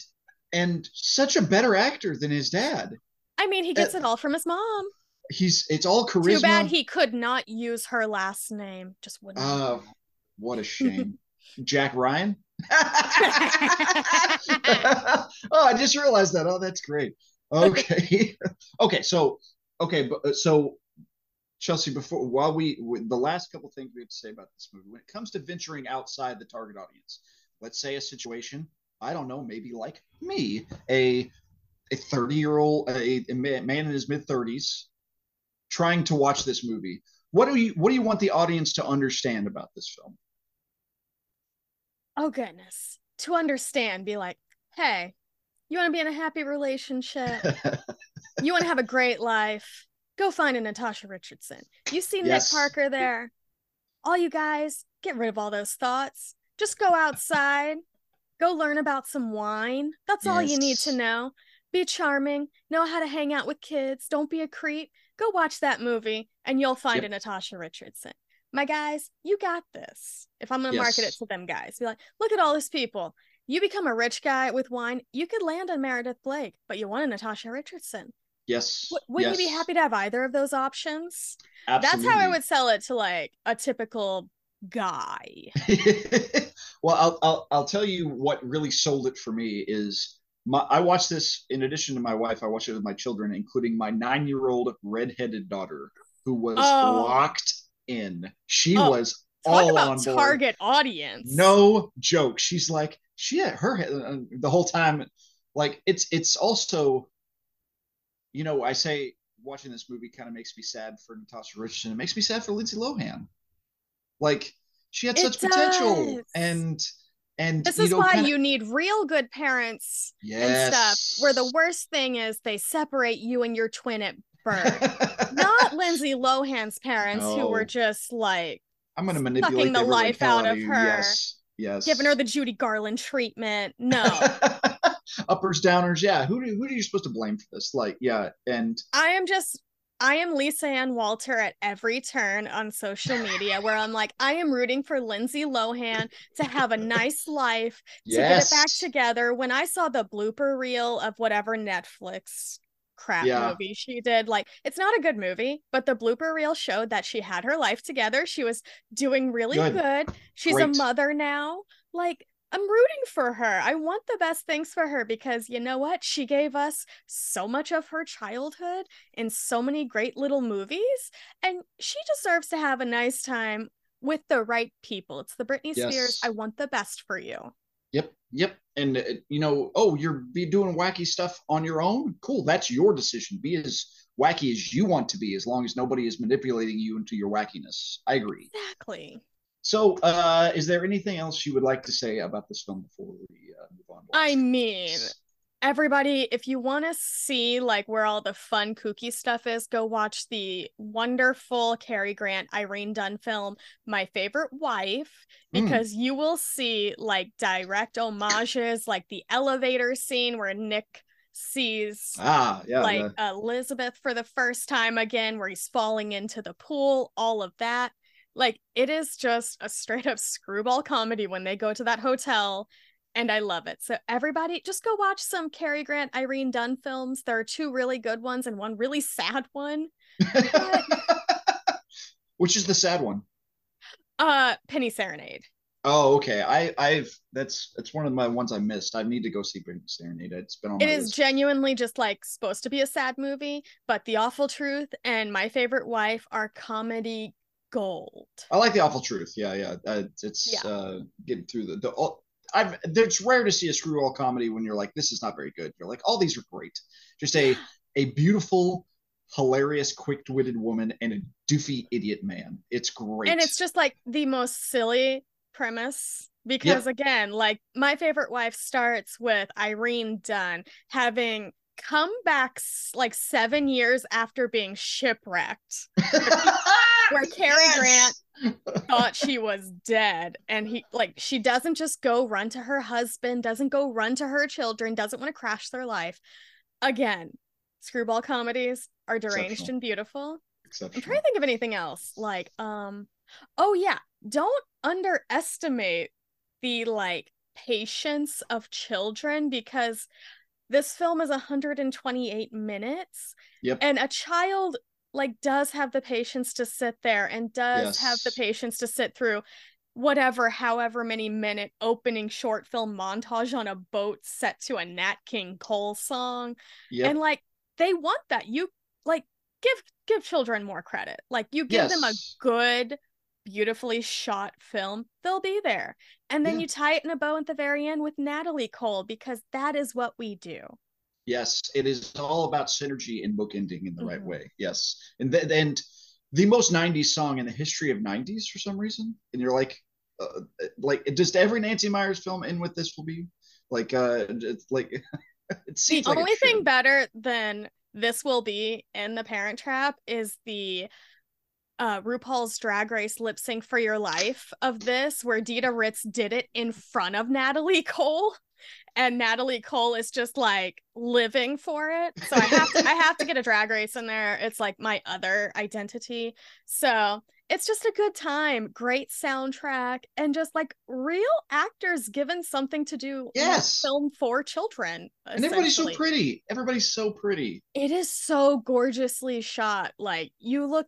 and such a better actor than his dad. I mean, he gets Uh, it all from his mom. He's it's all charisma. Too bad he could not use her last name. Just wouldn't. Oh, what a shame. Jack Ryan? oh, I just realized that. Oh, that's great. Okay. okay, so okay, but uh, so Chelsea, before while we the last couple things we have to say about this movie, when it comes to venturing outside the target audience, let's say a situation, I don't know, maybe like me, a a 30 year old a, a man in his mid 30s trying to watch this movie. What do you what do you want the audience to understand about this film? Oh goodness. To understand, be like, hey, you want to be in a happy relationship? you want to have a great life? Go find a Natasha Richardson. You see Yes. Nick Parker there. All you guys, get rid of all those thoughts. Just go outside. Go learn about some wine. That's all you need to know. Be charming. Know how to hang out with kids. Don't be a creep. Go watch that movie and you'll find Yep. a Natasha Richardson. My guys, you got this. If I'm going to market it to them guys, be like, look at all these people. You become a rich guy with wine, you could land on Meredith Blake, but you want a Natasha Richardson. yes. W- wouldn't you be happy to have either of those options? Absolutely. That's how I would sell it to like a typical guy. well, I'll, I'll I'll tell you what really sold it for me is my I watched this in addition to my wife. I watched it with my children, including my nine year old redheaded daughter, who was Oh. locked in. She Oh, was all on board. target audience. No joke. She's like she had her head uh, the whole time. Like it's it's also, you know, I say watching this movie kind of makes me sad for Natasha Richardson. It makes me sad for Lindsay Lohan. Like she had It such potential, does. and and This is know, why kinda- you need real good parents yes. and stuff. Where the worst thing is they separate you and your twin at Not Lindsay Lohan's parents who were just like I'm going to manipulate the life out of her. Yes, yes. giving her the Judy Garland treatment. No. uppers downers. Yeah, who do who are you supposed to blame for this? Like, yeah, and I am just I am Lisa Ann Walter at every turn on social media where I'm like, I am rooting for Lindsay Lohan to have a nice life, to get it back together. When I saw the blooper reel of whatever Netflix crap Yeah. movie she did, like it's not a good movie, but the blooper reel showed that she had her life together. She was doing really Good. good. She's Great. a mother now. Like I'm rooting for her. I want the best things for her because you know what? She gave us so much of her childhood in so many great little movies, and she deserves to have a nice time with the right people. It's the Britney Spears. I want the best for you. Yep. And uh, you know, oh, you're be doing wacky stuff on your own. Cool, that's your decision. Be as wacky as you want to be, as long as nobody is manipulating you into your wackiness. I agree. Exactly. So, uh, is there anything else you would like to say about this film before we uh, move on? I mean, everybody, if you want to see like where all the fun, kooky stuff is, go watch the wonderful Cary Grant, Irene Dunne film, My Favorite Wife, Mm. because you will see like direct homages, like the elevator scene where Nick sees ah, yeah, like the- Elizabeth for the first time again, where he's falling into the pool, all of that. Like it is just a straight up screwball comedy when they go to that hotel, and I love it. So everybody, just go watch some Cary Grant, Irene Dunne films. There are two really good ones and one really sad one. Which is the sad one? Uh, Penny Serenade. Oh, okay. I, I've that's that's one of my ones I missed. I need to go see Britney Serenade. It's been on It is list. genuinely just like supposed to be a sad movie, but The Awful Truth and My Favorite Wife are comedy gold. I like the awful truth. Yeah, yeah. Uh, it's Yeah. uh, getting through the the. all- I've it's rare to see a screwball comedy when you're like, this is not very good. You're like, all these are great. Just a a beautiful, hilarious, quick-witted woman and a doofy idiot man. It's great. And it's just like the most silly premise because again, like my favorite wife starts with Irene Dunne having come back like 7 years after being shipwrecked where Cary Yes! Thought she was dead and he like she doesn't just go run to her husband, doesn't go run to her children, doesn't want to crash their life. Again, screwball comedies are deranged and beautiful. I'm trying to think of anything else. Like, um, oh yeah, don't underestimate the like patience of children because this film is 128 minutes Yep. and a child like does have the patience to sit there and does have the patience to sit through whatever however many minute opening short film montage on a boat set to a Nat King Cole song. Yep. and like they want that. You like give give children more credit. Like you give them a good beautifully shot film they'll be there. And then Yeah. you tie it in a bow at the very end with natalie cole because that is what we do Yes, it is all about synergy and bookending in the right Mhm. way. Yes, and th- and the most '90s song in the history of '90s for some reason, and you're like, uh, like just every Nancy Meyers film end with this will be like, uh, it's like it the like only thing better than this will be in the parent trap is the uh RuPaul's Drag Race lip sync for your life of this where Dita Ritz did it in front of Natalie Cole and Natalie Cole is just like living for it. So I have to I have to get a drag race in there. It's like my other identity. So it's just a good time, great soundtrack, and just like real actors given something to do Yes. film for children. and everybody's so pretty. Everybody's so pretty. it is so gorgeously shot. Like you look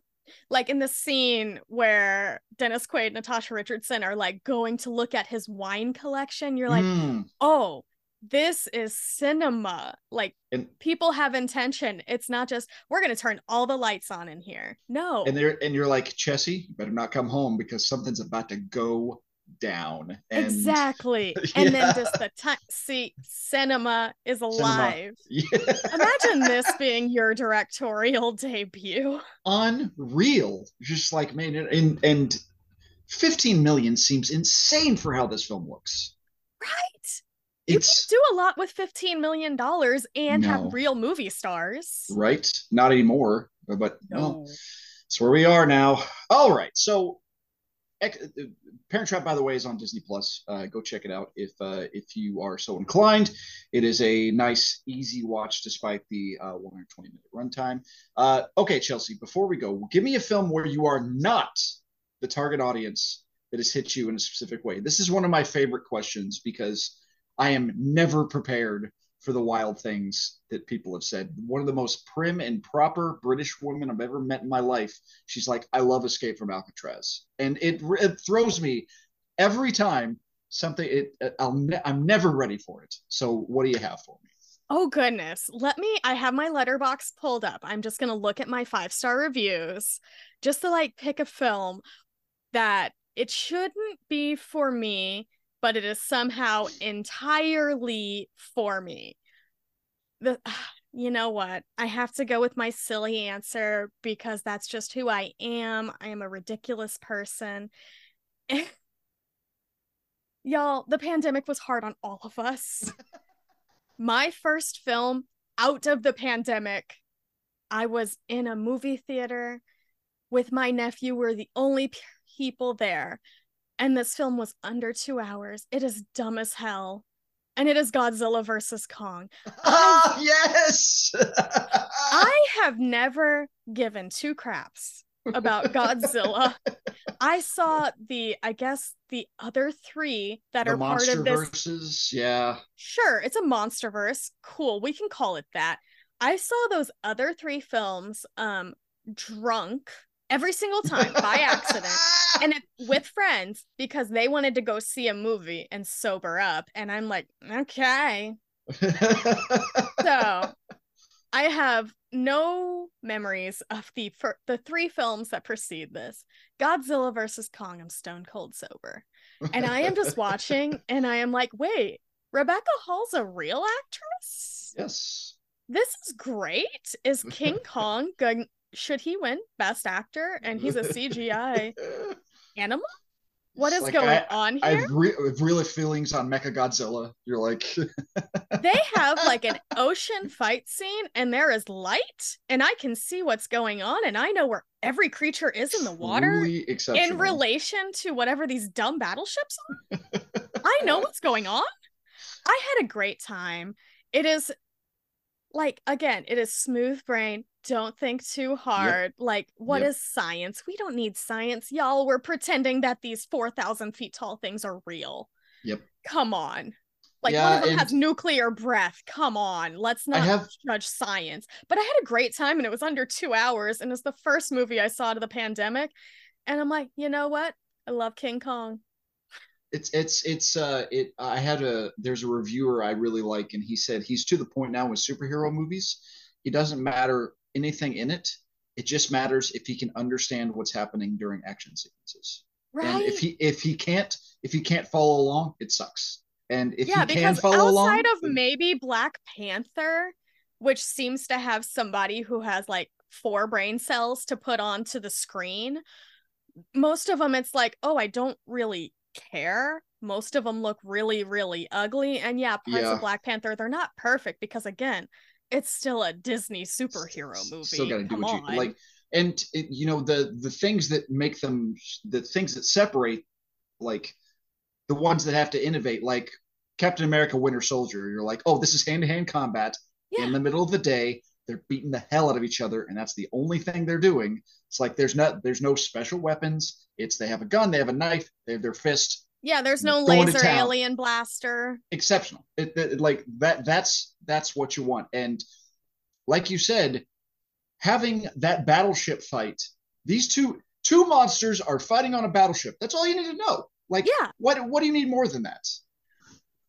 like in the scene where Dennis Quaid and Natasha Richardson are like going to look at his wine collection, you're like, Mm. oh, this is cinema. Like And people have intention. It's not just we're gonna turn all the lights on in here. No. and they're and you're like Chessy, you better not come home because something's about to go down. And exactly. And then just the time see cinema is alive. Yeah. Imagine this being your directorial debut. unreal. Just like man, and and 15 million seems insane for how this film looks. Right. You It's can't do a lot with 15 million dollars and No. have real movie stars. right, not anymore, but well, No. it's where we are now. All right, so uh, Parent Trap, by the way, is on Disney Plus. Uh, go check it out if uh, if you are so inclined. It is a nice, easy watch despite the uh, 120 minute runtime. Uh, okay, Chelsea. Before we go, give me a film where you are not the target audience that has hit you in a specific way. This is one of my favorite questions because I am never prepared for the wild things that people have said. One of the most prim and proper British women I've ever met in my life. She's like, I love Escape from Alcatraz. And it, it throws me every time something, it, I'll ne- I'm never ready for it. So what do you have for me? Oh goodness. Let me I have my letterbox pulled up. I'm just going to look at my 5-star reviews just to like pick a film that it shouldn't be for me, but it is somehow entirely for me. The you know what? I have to go with my silly answer because that's just who I am. I am a ridiculous person. Y'all, the pandemic was hard on all of us. my first film out of the pandemic, I was in a movie theater with my nephew. We're the only people there. And this film was under two hours. It is dumb as hell. And it is Godzilla versus Kong. Ah, yes. I have never given two craps about Godzilla. I saw the, I guess, the other three that the are part of this verses, yeah. Sure, it's a monster verse. Cool, we can call it that. I saw those other three films um drunk every single time by accident and it, with friends because they wanted to go see a movie and sober up and I'm like, "Okay." So, I have no memories of the fir- the three films that precede this. Godzilla versus Kong, I'm stone cold sober. And I am just watching and I am like, "Wait, Rebecca Hall's a real actress? yes. This is great. Is King Kong going should he win best actor and he's a CGI animal? What is like, going I- on I here? have, re- I have real feelings on Mecha Godzilla. You're like, they have like an ocean fight scene and there is light and I can see what's going on and I know where every creature is in the water in relation to whatever these dumb battleships are. I know what's going on. I had a great time. It is like again, it is smooth brain. Don't think too hard. Like, what is Yep. science? We don't need science, y'all. We're pretending that these 4,000 feet tall things are real. Yep. Come on. Like, one of them has nuclear breath. Come on. Let's not have- judge science. But I had a great time and it was under two hours. And it's the first movie I saw to the pandemic. And I'm like, you know what? I love King Kong. It's it's it's uh it i had a there's a reviewer i really like and he said he's to the point now with superhero movies. It doesn't matter anything in it. It just matters if he can understand what's happening during action sequences. Right? and if he if he can't if he can't follow along it sucks. And if yeah, he can because follow along outside of then- maybe Black Panther, which seems to have somebody who has like four brain cells to put onto the screen, most of them it's like, oh, I don't really care. Most of them look really, really ugly. And yeah, parts Yeah. of Black Panther, they're not perfect because again, it's still a Disney superhero movie. still got to do Come what on. you like and it, you know the the things that make them the things that separate like the ones that have to innovate like captain america winter soldier you're like oh this is hand-to-hand combat yeah. in the middle of the day they're beating the hell out of each other and that's the only thing they're doing it's like there's not there's no special weapons it's they have a gun they have a knife they have their fist yeah, there's no laser alien blaster. exceptional. It, it- like that. That's that's what you want. And like you said, having that battleship fight, these two two monsters are fighting on a battleship. That's all you need to know. Like, Yeah. what what do you need more than that?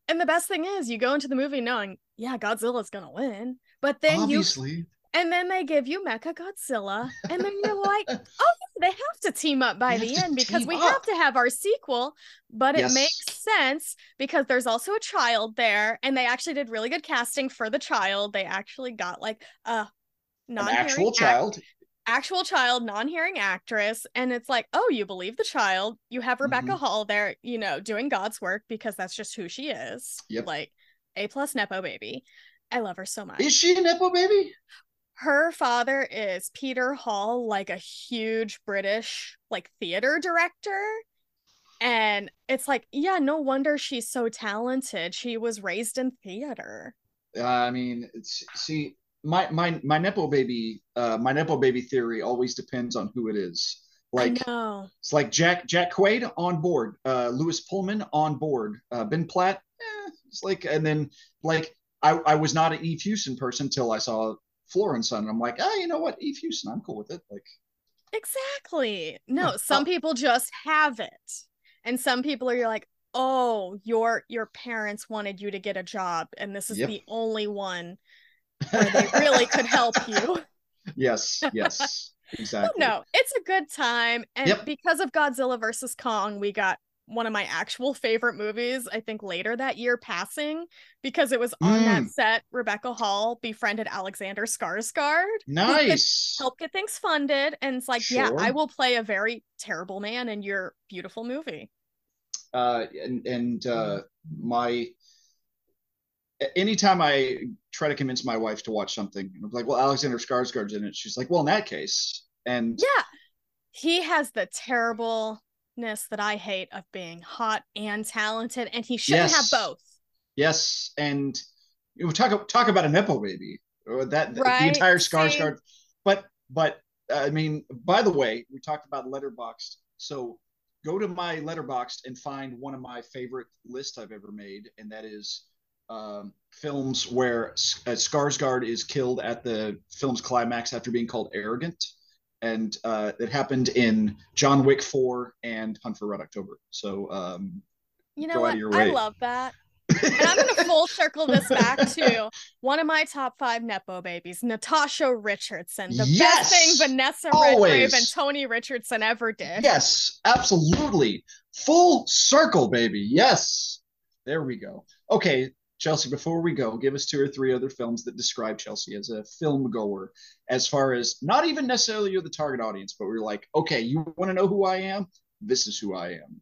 And the best thing is you go into the movie knowing, yeah, Godzilla's gonna win. But then you Obviously, and then they give you Mecha Godzilla, and then you're like, oh they have to team up by They the end because we have to have our sequel, but it makes sense because there's also a child there, and they actually did really good casting for the child. They actually got like a non-hearing actual act- child. actual child, non-hearing actress, and it's like, oh, you believe the child. You have Rebecca Mhm. Hall there, you know, doing God's work because that's just who she is. Yep. Like a plus nepo baby. I love her so much. Is she a nipple baby? her father is Peter Hall, like a huge British like theater director. And it's like, yeah, no wonder she's so talented. She was raised in theater. Uh, I mean, it's see, my my my nepo baby, uh, my nipple baby theory always depends on who it is. Like it's like Jack Jack Quaid on board, uh, Lewis Pullman on board, uh, Ben Platt. Eh, it's like, and then like I I was not an Eve Hewson person until I saw Flora and I'm like, ah, you know what, Eve Hewson, I'm cool with it. Like, Exactly. No, some Oh. people just have it. And some people are you're like, "Oh, your your parents wanted you to get a job and this is Yep. the only one where they really could help you." yes, yes, exactly. no, it's a good time and Yep. because of Godzilla versus Kong, we got one of my actual favorite movies, I think later that year passing because it was on that Mm. set Rebecca Hall befriended Alexander Skarsgård. Nice. Help get things funded and it's like, yeah, I will play a very terrible man in your beautiful movie. uh, and and uh, my anytime I try to convince my wife to watch something, I'm like, well, Alexander Skarsgård's in it. She's like, well, in that case, and Yeah. He has the terribleness that I hate of being hot and talented, and he shouldn't Yes. have both. yes, and you talk talk about a nepo baby. Or that the entire? Skarsgård, but but I mean, by the way, we talked about Letterboxd, so. Go to my Letterboxd and find one of my favorite lists I've ever made, and that is um, films where S- uh, Skarsgård is killed at the film's climax after being called arrogant, and uh, it happened in John Wick Four and Hunt for Red October. So um, You know what? I love that. And I'm going to full circle this back to one of my top five Nepo babies, Natasha Richardson, the Yes! best thing Vanessa Always. Redgrave and Tony Richardson ever did. yes, absolutely, full circle, baby. Yes, there we go. Okay, Chelsea. Before we go, give us two or three other films that describe Chelsea as a film goer. As far as not even necessarily you're the target audience, but we're like, okay, you want to know who I am? This is who I am.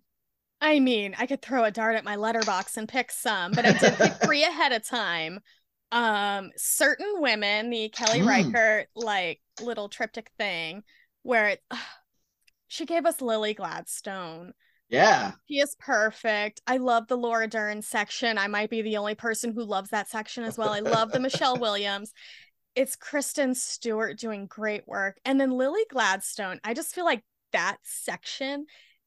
I mean, I could throw a dart at my letterbox and pick some, but I did pick three ahead of time. Um, certain women, the Kelly Hmm. Reichardt like little triptych thing, where it, she gave us Lily Gladstone. Yeah, He is perfect. I love the Laura Dern section. I might be the only person who loves that section as well. I love the Michelle Williams. It's Kristen Stewart doing great work. And then Lily Gladstone. I just feel like that section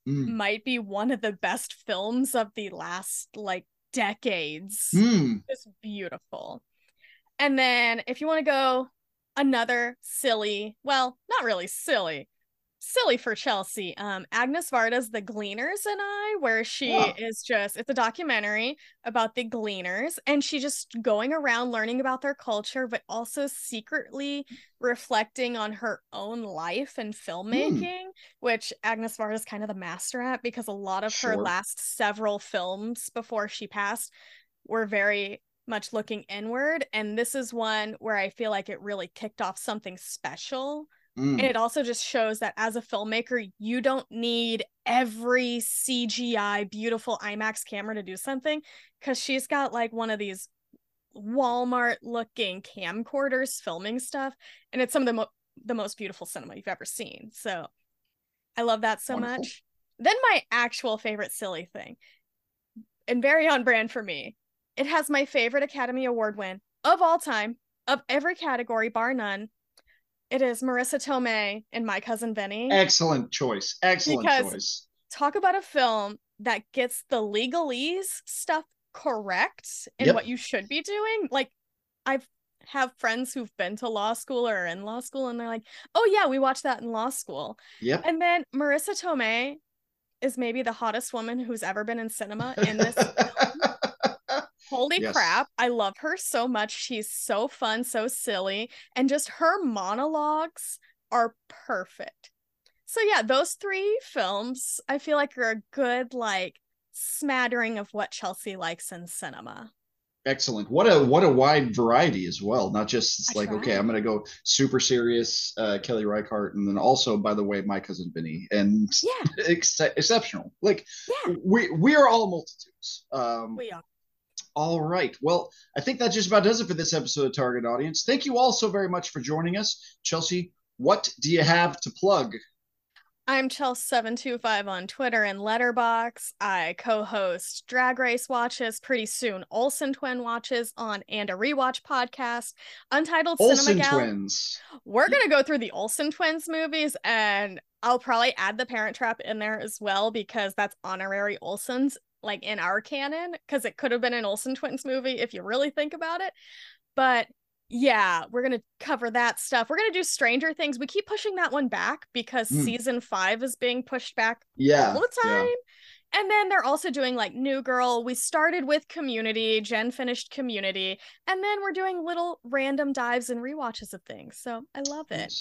Mm. might be one of the best films of the last like decades. Mm. It's beautiful. And then if you want to go another silly, well, not really silly, silly for Chelsea. Um, Agnes Varda's The Gleaners and I, where she Oh. is just it's a documentary about the Gleaners, and she just going around learning about their culture, but also secretly reflecting on her own life and filmmaking, which Agnes Varda is kind of the master at because a lot of her last several films before she passed were very much looking inward. And this is one where I feel like it really kicked off something special. Mm. And it also just shows that as a filmmaker, you don't need every CGI beautiful IMAX camera to do something because she's got like one of these Walmart looking camcorders filming stuff. And it's some of the, mo- the most beautiful cinema you've ever seen. So I love that so Wonderful. much. Then my actual favorite silly thing, and very on brand for me, it has my favorite Academy Award win of all time, of every category, bar none. It is Marisa Tomei and My Cousin Vinny. Excellent choice. Excellent Because- choice. Talk about a film that gets the legalese stuff correct in Yep. what you should be doing. Like, I've have friends who've been to law school or are in law school, and they're like, "Oh yeah, we watched that in law school." Yep. And then Marisa Tomei is maybe the hottest woman who's ever been in cinema in this Holy Yes. crap. I love her so much. She's so fun, so silly, and just her monologues are perfect. So yeah, those three films I feel like are a good like smattering of what Chelsea likes in cinema. Excellent. What a what a wide variety as well. Not just like okay. I'm gonna go super serious, uh, Kelly Reichardt, and then also, by the way, my cousin Vinny, and Yeah, ex- exceptional. Like yeah, we we are all multitudes. Um, we are. All right. Well, I think that just about does it for this episode of Target Audience. Thank you all so very much for joining us, Chelsea. What do you have to plug? I'm Chelsea725 on Twitter and Letterbox. I co-host Drag Race Watches, pretty soon Olsen Twin Watches on and a Rewatch podcast, Untitled Olsen Cinema Gal. twins. We're gonna go through the Olsen twins movies, and I'll probably add the Parent Trap in there as well because that's honorary Olsen's, like in our canon, because it could have been an Olsen twins movie if you really think about it. But yeah, we're gonna cover that stuff. We're gonna do Stranger Things. We keep pushing that one back because Mm. season five is being pushed back Yeah. all the yeah. time. And then they're also doing like New Girl. We started with Community. Jen finished Community. And then we're doing little random dives and rewatches of things. So I love it.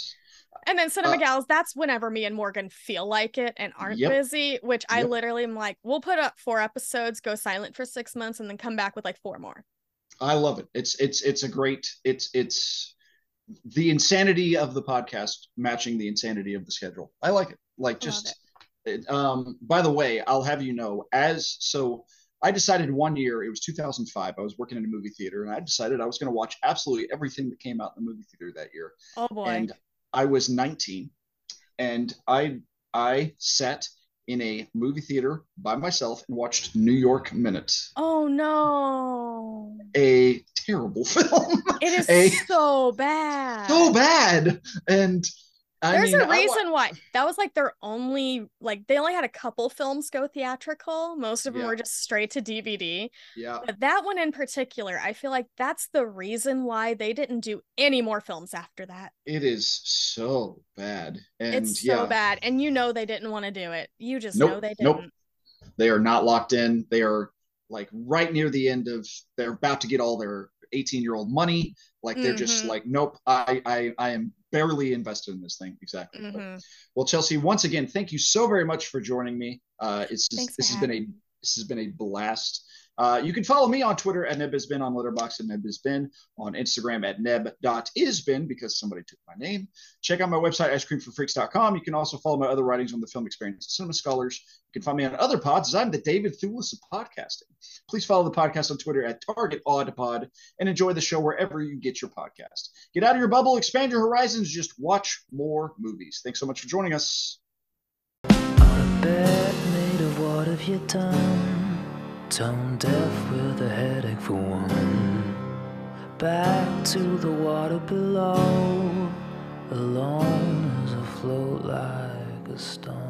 And then Cinema Uh, Gals, that's whenever me and Morgan feel like it and aren't Yep. busy, which I Yep. literally am like, we'll put up four episodes, go silent for six months, and then come back with like four more. I love it. It's it's it's a great it's it's the insanity of the podcast matching the insanity of the schedule. I like it. Like I just it, um by the way, I'll have you know as so I decided one year, it was 2005. I was working in a movie theater and I decided I was going to watch absolutely everything that came out in the movie theater that year. Oh boy. And I was 19 and I I sat in a movie theater by myself and watched New York Minute, oh no. a terrible film. It is a so bad. so bad. And I There's mean, a reason why that was like their only like they only had a couple films go theatrical. Most of them Yeah. were just straight to DVD. yeah, But that one in particular, I feel like that's the reason why they didn't do any more films after that. it is so bad. And it's so yeah, bad. And you know they didn't want to do it. You just know they didn't. Nope. they are not locked in. They are like right near the end of they're about to get all their 18 year old money. Like they're just Mhm. like, nope, I, I I am barely invested in this thing. Exactly. But- Mhm. well, Chelsea, once again, thank you so very much for joining me. Uh, it's just, Thanks this has been a this has been a blast. Uh, you can follow me on Twitter at nebhasbeen, on Letterboxd at nebhasbeen, on Instagram at neb.isbeen because somebody took my name. Check out my website, icecreamforfreaks.com. You can also follow my other writings on the film experience Cinema Scholars. You can find me on other pods as I'm the David Thewlis of podcasting. Please follow the podcast on Twitter at Target Odd Pod and enjoy the show wherever you get your podcast. Get out of your bubble, expand your horizons, just watch more movies. Thanks so much for joining us. Bed made of what? Tone deaf with a headache for one. Back to the water below, alone as I float like a stone.